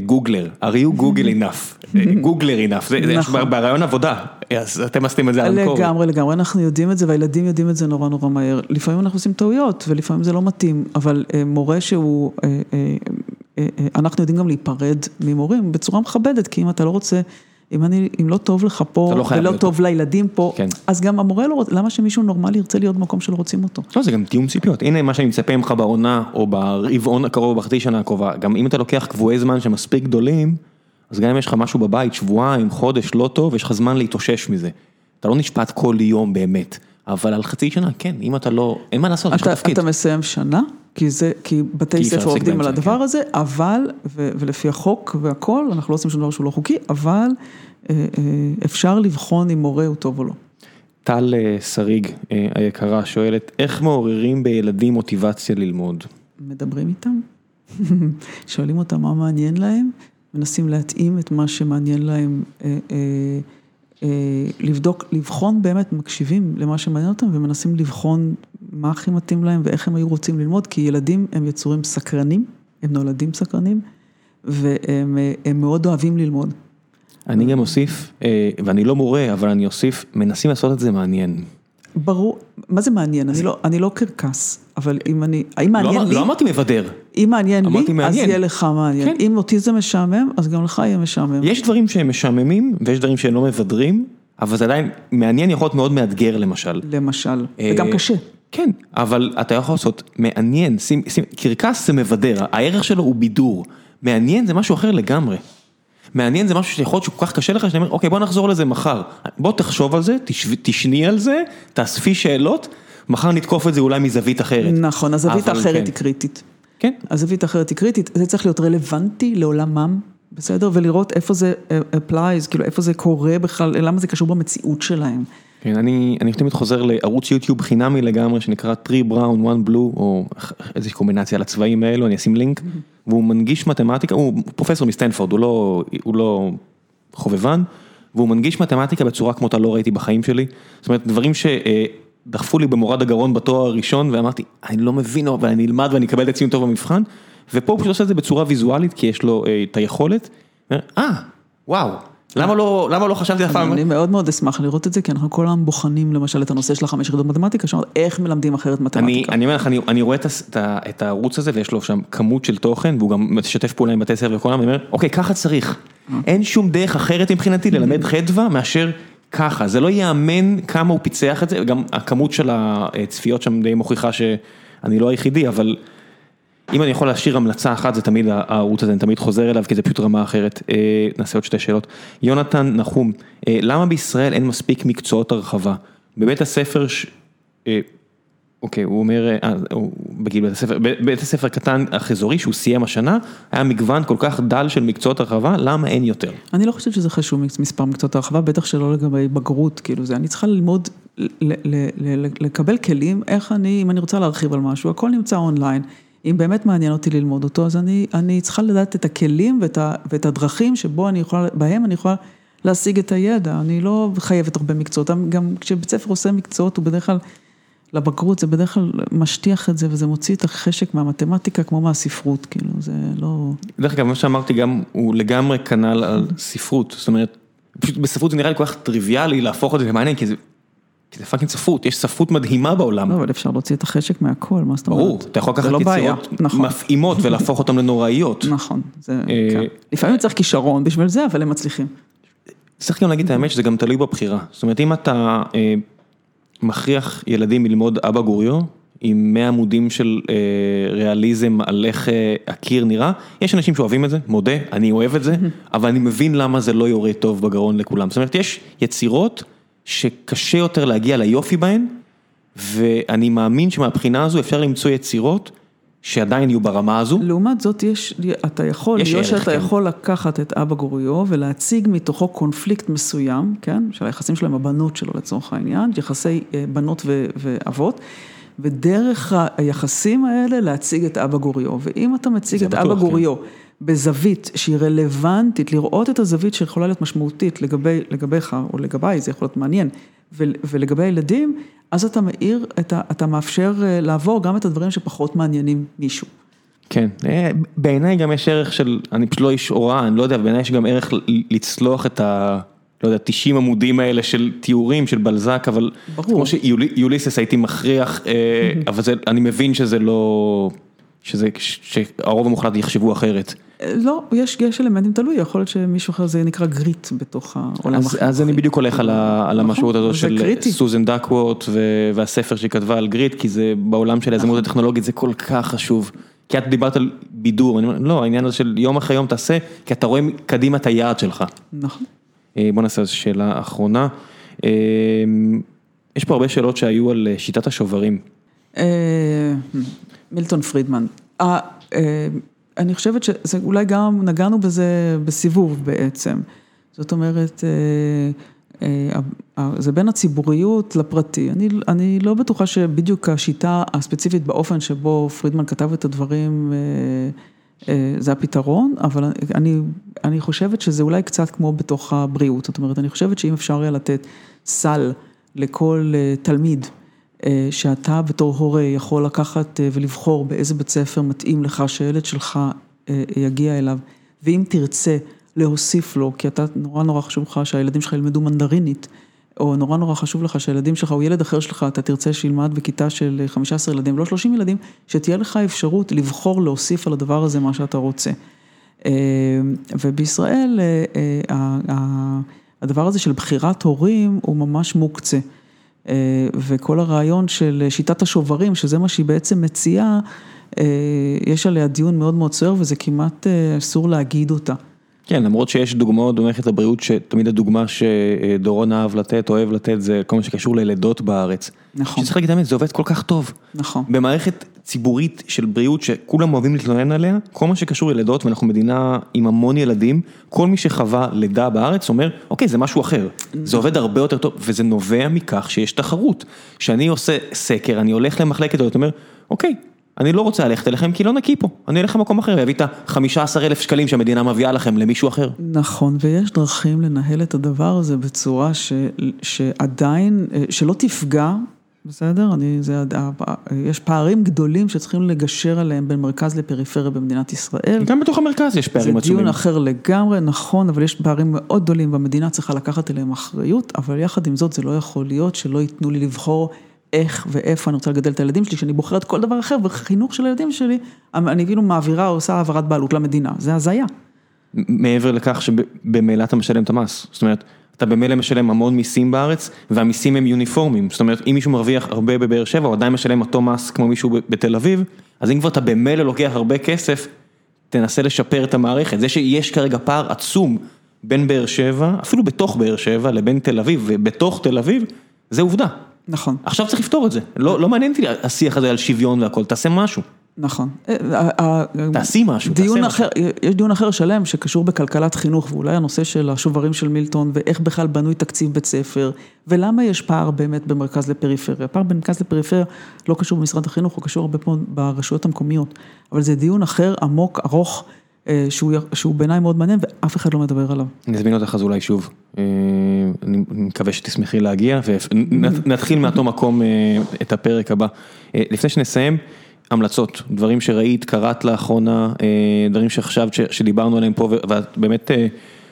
גוגלר, are you google enough, גוגלר enough, זה יש נכון. ברעיון עבודה, אז אתם עשיתם את זה על אנקורי. לגמרי, לגמרי, אנחנו יודעים את זה והילדים יודעים את זה נורא נורא מהר. לפעמים אנחנו עושים טעויות ולפעמים זה לא מתאים, אבל מורה שהוא, אנחנו יודעים גם להיפרד ממורים בצורה מכבדת, כי אם אתה לא רוצה... אם אני, אם לא טוב לך פה, לא ולא טוב לילדים פה, כן. אז גם המורה לא רוצה, למה שמישהו נורמלי ירצה להיות במקום שלא רוצים אותו? לא, זה גם תיאום ציפיות. הנה מה שאני מצפה ממך בעונה, או ברבעון הקרוב, בחצי שנה הקרובה. גם אם אתה לוקח קבועי זמן שמספיק גדולים, אז גם אם יש לך משהו בבית, שבועיים, חודש, לא טוב, יש לך זמן להתאושש מזה. אתה לא נשפט כל יום באמת, אבל על חצי שנה, כן, אם אתה לא, אין מה לעשות, יש לך תפקיד. אתה מסיים שנה, כי זה, כי בתי כי ספר עובדים על הדבר כן. הזה, אבל, ו, ולפי החוק והכל, אנחנו לא עושים שום דבר שהוא לא חוקי, אבל אה, אה, אפשר לבחון אם מורה הוא טוב או לא. טל אה, שריג היקרה שואלת, איך מעוררים בילדים מוטיבציה ללמוד? מדברים איתם, שואלים אותם מה מעניין להם, מנסים להתאים את מה שמעניין להם, לבדוק, לבחון באמת, מקשיבים למה שמעניין אותם ומנסים לבחון מה הכי מתאים להם ואיך הם היו רוצים ללמוד, כי ילדים הם יצורים סקרנים, הם נולדים סקרנים, והם מאוד אוהבים ללמוד. אני גם אוסיף, אה, ואני לא מורה, אבל אני אוסיף, מנסים לעשות את זה מעניין. ברור, מה זה מעניין? אני לא, אני לא קרקס, אבל אם אני, האם מעניין לא, לי? לא אמרתי מבדר. אם מעניין לי, מעניין. אז יהיה לך מעניין. כן. אם אותי זה משעמם, אז גם לך יהיה משעמם. יש דברים שהם משעממים, ויש דברים שהם לא מבדרים, אבל זה עדיין, מעניין יכול להיות מאוד מאתגר למשל. למשל, אה, וגם קשה. כן, אבל אתה יכול לעשות מעניין, שים, שים, קרקס זה מבדר, הערך שלו הוא בידור, מעניין זה משהו אחר לגמרי. מעניין זה משהו שיכול להיות שכל כך קשה לך, שאני אומר, אוקיי, בוא נחזור לזה מחר. בוא תחשוב על זה, תשני על זה, תאספי שאלות, מחר נתקוף את זה אולי מזווית אחרת. נכון, הזווית האחרת כן. היא קריטית. כן. הזווית האחרת היא קריטית, זה צריך להיות רלוונטי לעולמם, בסדר? ולראות איפה זה אה, applies, כאילו איפה זה קורה בכלל, למה זה קשור במציאות שלהם. כן, אני, אני תמיד חוזר לערוץ יוטיוב חינמי לגמרי שנקרא 3 Brown 1 Blue או איזושהי קומבינציה לצבעים האלו, אני אשים לינק, והוא מנגיש מתמטיקה, הוא פרופסור מסטנפורד, הוא לא, הוא לא חובבן, והוא מנגיש מתמטיקה בצורה כמו אתה לא ראיתי בחיים שלי, זאת אומרת דברים שדחפו לי במורד הגרון בתואר הראשון ואמרתי, אני לא מבין, אבל אני אלמד ואני אקבל את ציון טוב במבחן, ופה הוא פשוט עושה את זה בצורה ויזואלית כי יש לו אה, את היכולת, אה, וואו. למה לא, למה לא חשבתי אף פעם? אני מאוד מאוד אשמח לראות את זה, כי אנחנו כל הזמן בוחנים למשל את הנושא של החמש יחידות מתמטיקה, שאומרת איך מלמדים אחרת מתמטיקה. אני אומר לך, אני רואה את הערוץ הזה ויש לו שם כמות של תוכן, והוא גם משתף פעולה עם בתי ספר וכל העם, אומר, אוקיי, ככה צריך. אה. אין שום דרך אחרת מבחינתי ללמד חדווה מאשר ככה, זה לא ייאמן כמה הוא פיצח את זה, וגם הכמות של הצפיות שם די מוכיחה שאני לא היחידי, אבל... אם אני יכול להשאיר המלצה אחת, זה תמיד הערוץ הזה, אני תמיד חוזר אליו, כי זה פשוט רמה אחרת. אה, נעשה עוד שתי שאלות. יונתן נחום, אה, למה בישראל אין מספיק מקצועות הרחבה? בבית הספר, ש... אה, אוקיי, הוא אומר, הוא בגיל בית הספר, בית הספר קטן אך אזורי שהוא סיים השנה, היה מגוון כל כך דל של מקצועות הרחבה, למה אין יותר? אני לא חושבת שזה חשוב מספר מקצועות הרחבה, בטח שלא לגבי בגרות, כאילו זה, אני צריכה ללמוד, לקבל כלים, איך אני, אם אני רוצה להרחיב על משהו, הכל נמצא אונליין. אם באמת מעניין אותי ללמוד אותו, אז אני, אני צריכה לדעת את הכלים ואת, ה, ואת הדרכים שבו אני יכולה, בהם אני יכולה להשיג את הידע, אני לא חייבת הרבה מקצועות, גם כשבית ספר עושה מקצועות הוא בדרך כלל, לבגרות זה בדרך כלל משטיח את זה וזה מוציא את החשק מהמתמטיקה כמו מהספרות, כאילו זה לא... דרך אגב, מה שאמרתי גם, הוא לגמרי כנ"ל על ספרות, זאת אומרת, פשוט בספרות זה נראה לי כל כך טריוויאלי להפוך את זה למעניין, כי זה... כי זה fucking ספרות, יש ספרות מדהימה בעולם. לא, אבל אפשר להוציא את החשק מהכל, מה זאת אומרת? ברור, אתה יכול לקחת יצירות נכון. מפעימות ולהפוך אותן לנוראיות. נכון, זה, אה, כן. לפעמים צריך כישרון בשביל זה, אבל הם מצליחים. צריך גם להגיד את האמת שזה גם תלוי בבחירה. זאת אומרת, אם אתה אה, מכריח ילדים ללמוד אבא גוריו, עם 100 עמודים של אה, ריאליזם על איך אה, הקיר נראה, יש אנשים שאוהבים את זה, מודה, אני אוהב את זה, אבל אני מבין למה זה לא יורה טוב בגרון לכולם. זאת אומרת, יש יצירות שקשה יותר להגיע ליופי בהן, ואני מאמין שמבחינה הזו אפשר למצוא יצירות שעדיין יהיו ברמה הזו. לעומת זאת, יש, אתה יכול, יש ערך, שאתה כן. יכול לקחת את אבא גוריו ולהציג מתוכו קונפליקט מסוים, כן, של היחסים שלו עם הבנות שלו לצורך העניין, יחסי אה, בנות ו- ואבות. ודרך היחסים האלה להציג את אבא גוריו, ואם אתה מציג את בטוח, אבא כן. בזווית שהיא רלוונטית, לראות את הזווית שיכולה להיות משמעותית לגבי, לגביך או לגביי, זה יכול להיות מעניין, ולגבי הילדים, אז אתה מאיר, אתה, אתה מאפשר אה, לעבור גם את הדברים שפחות מעניינים מישהו. כן, אה, בעיניי גם יש ערך של, אני פשוט לא איש הוראה, אני לא יודע, בעיניי יש גם ערך לצלוח את ה... לא יודע, 90 עמודים האלה של תיאורים של בלזק, אבל ברור. כמו שיוליסס הייתי מכריח, אה, אבל זה, אני מבין שזה לא, שזה, שהרוב המוחלט יחשבו אחרת. לא, יש, יש אלמנטים תלוי, יכול להיות שמישהו אחר זה נקרא גריט בתוך העולם אז, אז אני בדיוק הולך על, ה, על נכון, המשמעות הזו של קריטי. סוזן דקוורט והספר שהיא כתבה על גריט, כי זה בעולם של היזמות נכון. הטכנולוגית זה כל כך חשוב. כי את דיברת על בידור, אני אומר, לא, העניין הזה של יום אחרי יום תעשה, כי אתה רואה קדימה את היעד שלך. נכון. אה, בוא נעשה שאלה אחרונה. אה, יש פה הרבה שאלות שהיו על אה, שיטת השוברים. מילטון פרידמן. אני חושבת שזה אולי גם נגענו בזה בסיבוב בעצם. זאת אומרת, זה בין הציבוריות לפרטי. אני, אני לא בטוחה שבדיוק השיטה הספציפית באופן שבו פרידמן כתב את הדברים אה, זה הפתרון, אבל אני, אני חושבת שזה אולי קצת כמו בתוך הבריאות, זאת אומרת, אני חושבת שאם אפשר היה לתת סל לכל אה, תלמיד, אה, שאתה בתור הורה יכול לקחת ולבחור באיזה בית ספר מתאים לך שהילד שלך יגיע אליו, ואם תרצה להוסיף לו, כי אתה נורא נורא חשוב לך שהילדים שלך ילמדו מנדרינית. או נורא נורא חשוב לך שהילדים שלך או ילד אחר שלך, אתה תרצה שילמד בכיתה של 15 ילדים, לא 30 ילדים, שתהיה לך אפשרות לבחור להוסיף על הדבר הזה מה שאתה רוצה. אה, ובישראל אה, אה, הדבר הזה של בחירת הורים הוא ממש מוקצה. וכל הרעיון של שיטת השוברים, שזה מה שהיא בעצם מציעה, יש עליה דיון מאוד מאוד סוער וזה כמעט אסור להגיד אותה. כן, למרות שיש דוגמאות במערכת הבריאות, שתמיד הדוגמה שדורון אהב לתת, אוהב לתת, זה כל מה שקשור ללידות בארץ. נכון. שצריך להגיד האמת, זה עובד כל כך טוב. נכון. במערכת ציבורית של בריאות שכולם אוהבים להתלונן עליה, כל מה שקשור ללידות, ואנחנו מדינה עם המון ילדים, כל מי שחווה לידה בארץ אומר, אוקיי, זה משהו אחר. זה עובד הרבה יותר טוב, וזה נובע מכך שיש תחרות. כשאני עושה סקר, אני הולך למחלקת, ואתה אומר, אוקיי. אני לא רוצה ללכת אליכם כי לא נקי פה, אני אלך למקום אחר, אביא את ה-15 אלף שקלים שהמדינה מביאה לכם למישהו אחר. נכון, ויש דרכים לנהל את הדבר הזה בצורה ש, שעדיין, שלא תפגע, בסדר? אני, זה, יש פערים גדולים שצריכים לגשר עליהם בין מרכז לפריפריה במדינת ישראל. גם בתוך המרכז יש פערים עצומים. זה דיון אחר לגמרי, נכון, אבל יש פערים מאוד גדולים והמדינה צריכה לקחת אליהם אחריות, אבל יחד עם זאת זה לא יכול להיות שלא ייתנו לי לבחור. איך ואיפה אני רוצה לגדל את הילדים שלי, שאני בוחרת כל דבר אחר, וחינוך של הילדים שלי, אני כאילו מעבירה או עושה העברת בעלות למדינה, זה הזיה. מעבר לכך שבמילא אתה משלם את המס, זאת אומרת, אתה במילא משלם המון מיסים בארץ, והמיסים הם יוניפורמיים, זאת אומרת, אם מישהו מרוויח הרבה בבאר שבע, הוא עדיין משלם אותו מס כמו מישהו בתל אביב, אז אם כבר אתה במילא לוקח הרבה כסף, תנסה לשפר את המערכת. זה שיש כרגע פער עצום בין באר שבע, אפילו בתוך באר שבע, לבין תל אביב, ובתוך תל אביב, זה עובדה. נכון. עכשיו צריך לפתור את זה, לא לא מעניין אותי השיח הזה על שוויון והכל, תעשה משהו. נכון. אה, תעשי משהו, דיון תעשה אחר, משהו. יש דיון אחר שלם שקשור בכלכלת חינוך, ואולי הנושא של השוברים של מילטון, ואיך בכלל בנוי תקציב בית ספר, ולמה יש פער באמת במרכז לפריפריה. פער במרכז לפריפריה לא קשור במשרד החינוך, הוא קשור הרבה פעמים ברשויות המקומיות, אבל זה דיון אחר, עמוק, ארוך. שהוא בעיניי מאוד מעניין ואף אחד לא מדבר עליו. אני אזמין אותך אז אולי שוב, אני מקווה שתשמחי להגיע ונתחיל מאותו מקום את הפרק הבא. לפני שנסיים, המלצות, דברים שראית, קראת לאחרונה, דברים שחשבת שדיברנו עליהם פה ואת באמת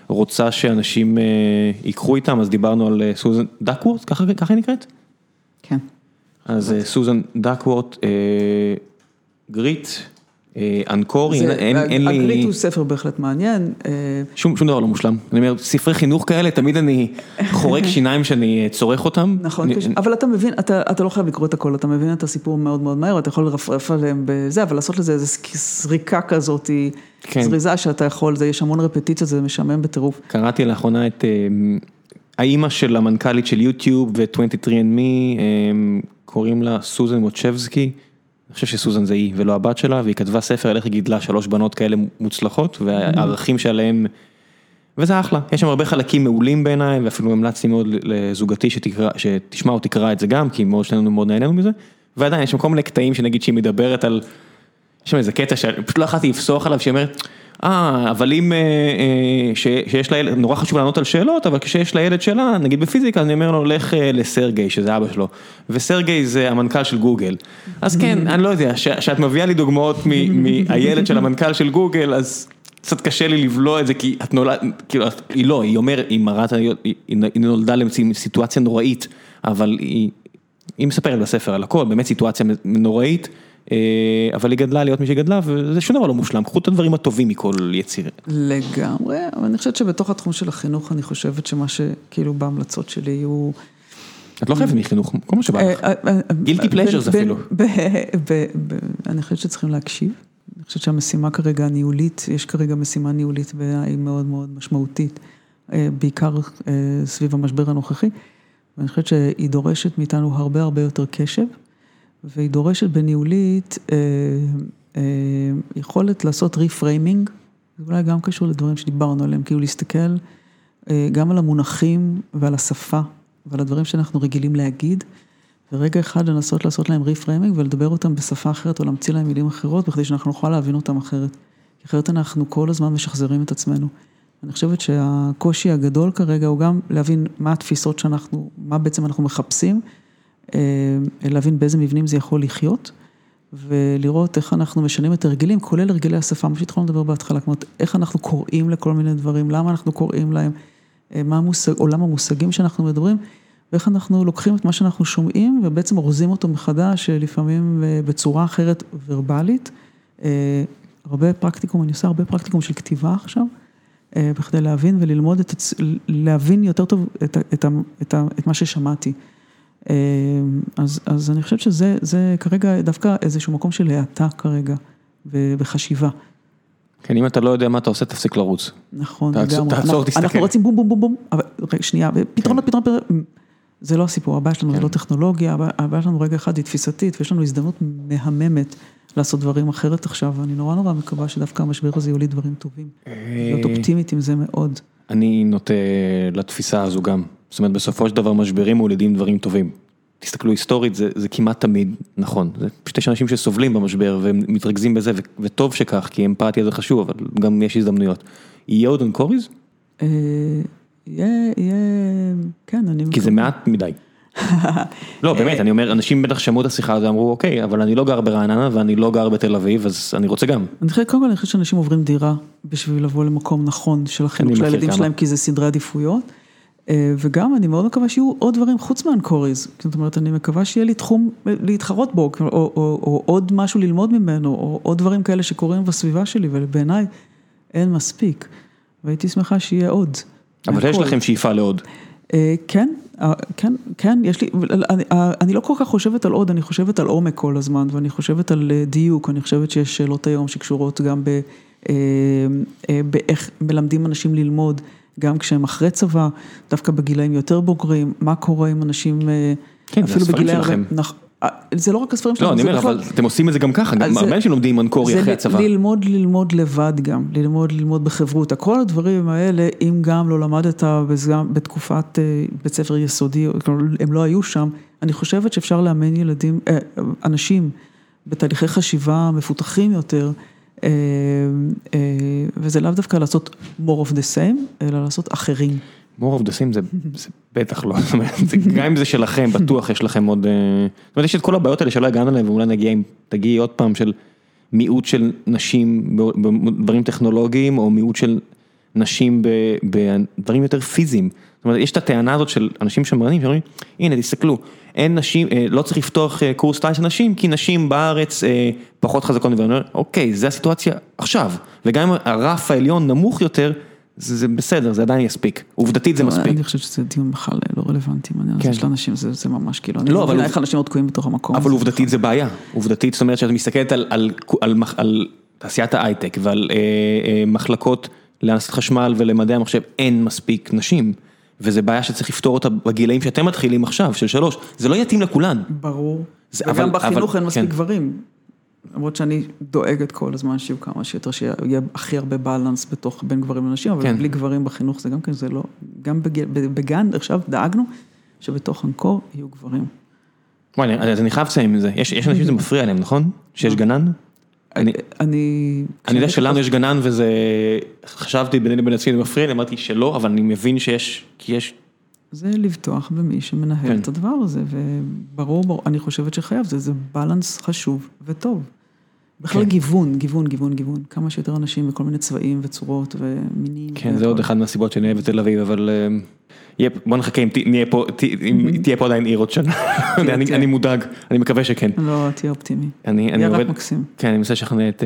רוצה שאנשים ייקחו איתם, אז דיברנו על סוזן דקוורט, ככה היא נקראת? כן. אז סוזן דקוורט, גריט. אנקורי, אין לי... הגריט הוא ספר בהחלט מעניין. שום דבר לא מושלם, אני אומר, ספרי חינוך כאלה, תמיד אני חורק שיניים שאני צורך אותם. נכון, אבל אתה מבין, אתה לא חייב לקרוא את הכל, אתה מבין את הסיפור מאוד מאוד מהר, אתה יכול לרפרף עליהם בזה, אבל לעשות לזה איזו זריקה כזאת, זריזה שאתה יכול, יש המון רפטיציות, זה משעמם בטירוף. קראתי לאחרונה את האימא של המנכ"לית של יוטיוב ו-23andMe, קוראים לה סוזן מוצ'בסקי. אני חושב שסוזן זה היא ולא הבת שלה, והיא כתבה ספר על איך היא גידלה שלוש בנות כאלה מוצלחות, והערכים שעליהם, וזה אחלה, יש שם הרבה חלקים מעולים בעיניי, ואפילו המלצתי מאוד לזוגתי שתשמע או תקרא את זה גם, כי מאוד שנינו מאוד נהנינו מזה, ועדיין יש שם כל מיני קטעים שנגיד שהיא מדברת על, יש שם איזה קטע שפשוט לא יכולתי לפסוח עליו, שהיא אומרת, אה, אבל אם, שיש לה ילד, נורא חשוב לענות על שאלות, אבל כשיש לילד שלה, נגיד בפיזיקה, אני אומר לו, לך לסרגי, שזה אבא שלו, וסרגי זה המנכ"ל של גוגל. אז כן, אני לא יודע, שאת מביאה לי דוגמאות מהילד של המנכ"ל של גוגל, אז קצת קשה לי לבלוע את זה, כי את נולדת, כאילו, היא לא, היא אומרת, היא מראה, היא נולדה לסיטואציה נוראית, אבל היא מספרת בספר על הכל, באמת סיטואציה נוראית. אבל היא גדלה להיות מי שהיא גדלה, וזה שום דבר לא מושלם, קחו את הדברים הטובים מכל יציר. לגמרי, אבל אני חושבת שבתוך התחום של החינוך, אני חושבת שמה שכאילו בהמלצות שלי הוא... את לא חייבת מחינוך, כל מה שבא לך. גילטי פלז'רס אפילו. אני חושבת שצריכים להקשיב, אני חושבת שהמשימה כרגע הניהולית, יש כרגע משימה ניהולית והיא מאוד מאוד משמעותית, בעיקר סביב המשבר הנוכחי, ואני חושבת שהיא דורשת מאיתנו הרבה הרבה יותר קשב. והיא דורשת בניהולית יכולת לעשות reframing, זה אולי גם קשור לדברים שדיברנו עליהם, כאילו להסתכל גם על המונחים ועל השפה ועל הדברים שאנחנו רגילים להגיד, ורגע אחד לנסות לעשות להם reframing ולדבר אותם בשפה אחרת או להמציא להם מילים אחרות, בכדי שאנחנו נוכל להבין אותם אחרת. כי אחרת אנחנו כל הזמן משחזרים את עצמנו. אני חושבת שהקושי הגדול כרגע הוא גם להבין מה התפיסות שאנחנו, מה בעצם אנחנו מחפשים. להבין באיזה מבנים זה יכול לחיות, ולראות איך אנחנו משנים את הרגלים, כולל הרגלי השפה, מה שהתחלנו לדבר בהתחלה, כלומר, איך אנחנו קוראים לכל מיני דברים, למה אנחנו קוראים להם, מה המושג, עולם המושגים שאנחנו מדברים, ואיך אנחנו לוקחים את מה שאנחנו שומעים, ובעצם אורזים אותו מחדש, לפעמים בצורה אחרת ורבלית. הרבה פרקטיקום, אני עושה הרבה פרקטיקום של כתיבה עכשיו, בכדי להבין וללמוד, את, להבין יותר טוב את, את, את, את מה ששמעתי. אז אז אני חושבת שזה זה כרגע דווקא איזשהו מקום של האטה כרגע, וחשיבה. כן, אם אתה לא יודע מה אתה עושה, תפסיק לרוץ. נכון, לגמרי. תעצור, תסתכל. אנחנו רוצים בום בום בום בום, אבל רגע, שנייה, פתרונות, פתרונות, זה לא הסיפור, הבעיה שלנו זה לא טכנולוגיה, הבעיה שלנו רגע אחד היא תפיסתית, ויש לנו הזדמנות מהממת לעשות דברים אחרת עכשיו, ואני נורא נורא מקווה שדווקא המשבר הזה יוליד דברים טובים. להיות אופטימית עם זה מאוד. אני נוטה לתפיסה הזו גם. זאת אומרת, בסופו של דבר משברים מולידים דברים טובים. תסתכלו היסטורית, זה זה כמעט תמיד נכון. זה פשוט יש אנשים שסובלים במשבר והם מתרכזים בזה, וטוב שכך, כי אמפתיה זה חשוב, אבל גם יש הזדמנויות. יהיה עוד אנקוריז? יהיה, יהיה, כן, אני... כי זה מעט מדי. לא, באמת, אני אומר, אנשים בטח שמעו את השיחה הזו, אמרו, אוקיי, אבל אני לא גר ברעננה ואני לא גר בתל אביב, אז אני רוצה גם. אני חושבת, קודם כל, אני חושבת שאנשים עוברים דירה בשביל לבוא למקום נכון של החינוך של הילדים שלהם, כי זה סדרי עדיפויות. וגם אני מאוד מקווה שיהיו עוד דברים חוץ מאנקוריז, זאת אומרת אני מקווה שיהיה לי תחום להתחרות בו, או או, או עוד משהו ללמוד ממנו, או עוד דברים כאלה שקורים בסביבה שלי, ובעיניי אין מספיק, והייתי שמחה שיהיה עוד. אבל יש לכם שאיפה לעוד. כן, כן, כן, יש לי, אני אני לא כל כך חושבת על עוד, אני חושבת על עומק כל הזמן, ואני חושבת על דיוק, אני חושבת שיש שאלות היום שקשורות גם באיך מלמדים אנשים ללמוד. גם כשהם אחרי צבא, דווקא בגילאים יותר בוגרים, מה קורה עם אנשים, כן, אפילו בגילאים, זה הספרים שלכם. זה לא רק הספרים שלכם, לא, אני אומר, אבל אתם עושים את זה גם ככה, גם הרבה אנשים לומדים אנקורי אחרי הצבא. זה ללמוד, ללמוד לבד גם, ללמוד, ללמוד בחברותה, כל הדברים האלה, אם גם לא למדת בתקופת בית ספר יסודי, הם לא היו שם, אני חושבת שאפשר לאמן ילדים, אנשים, בתהליכי חשיבה מפותחים יותר, וזה לאו דווקא לעשות more of the same, אלא לעשות אחרים. more of the same זה בטח לא, גם אם זה שלכם, בטוח יש לכם עוד, זאת אומרת יש את כל הבעיות האלה שלא הגענו אליהם ואולי נגיע עם, תגיעי עוד פעם של מיעוט של נשים בדברים טכנולוגיים או מיעוט של נשים בדברים יותר פיזיים. זאת אומרת, יש את הטענה הזאת של אנשים שמרנים שאומרים, הנה תסתכלו, אין נשים, לא צריך לפתוח קורס טייס לנשים, כי נשים בארץ פחות חזקות, ואני אומר, אוקיי, זה הסיטואציה עכשיו, וגם אם הרף העליון נמוך יותר, זה בסדר, זה עדיין יספיק, עובדתית זה מספיק. אני חושבת שזה דיון בכלל לא רלוונטי, אני חושבת של אנשים זה ממש כאילו, אני לא מבינה איך אנשים עוד תקועים בתוך המקום. אבל עובדתית זה בעיה, עובדתית, זאת אומרת שאת מסתכלת על תעשיית ההייטק ועל מחלקות להנדסת חשמל ולמדעי המחשב, אין מספיק נשים. וזה בעיה שצריך לפתור אותה בגילאים שאתם מתחילים עכשיו, של שלוש, זה לא יתאים לכולן. ברור, וגם בחינוך אין מספיק גברים. למרות שאני דואגת כל הזמן שיהיו כמה שיותר, שיהיה הכי הרבה בלנס בתוך בין גברים לנשים, אבל בלי גברים בחינוך זה גם כן, זה לא, גם בגן עכשיו דאגנו שבתוך אנקור יהיו גברים. וואי, אז אני חייב לסיים עם זה, יש אנשים שזה מפריע להם, נכון? שיש גנן? אני... אני יודע שלנו יש גנן וזה, חשבתי ביני לבין עצמי, זה מפריע לי, אמרתי שלא, אבל אני מבין שיש, כי יש... זה לבטוח במי שמנהל את הדבר הזה, וברור, אני חושבת שחייב, זה בלנס חשוב וטוב. בכלל גיוון, גיוון, גיוון, גיוון, כמה שיותר אנשים בכל מיני צבעים וצורות ומינים. כן, זה עוד אחד מהסיבות שאני אוהב את תל אביב, אבל בוא נחכה אם תהיה פה עדיין עיר עוד שנה, אני מודאג, אני מקווה שכן. לא, תהיה אופטימי. רק מקסים. כן, אני מנסה לשכנע את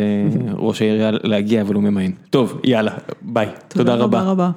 ראש העירייה להגיע, אבל הוא ממאן. טוב, יאללה, ביי. תודה רבה.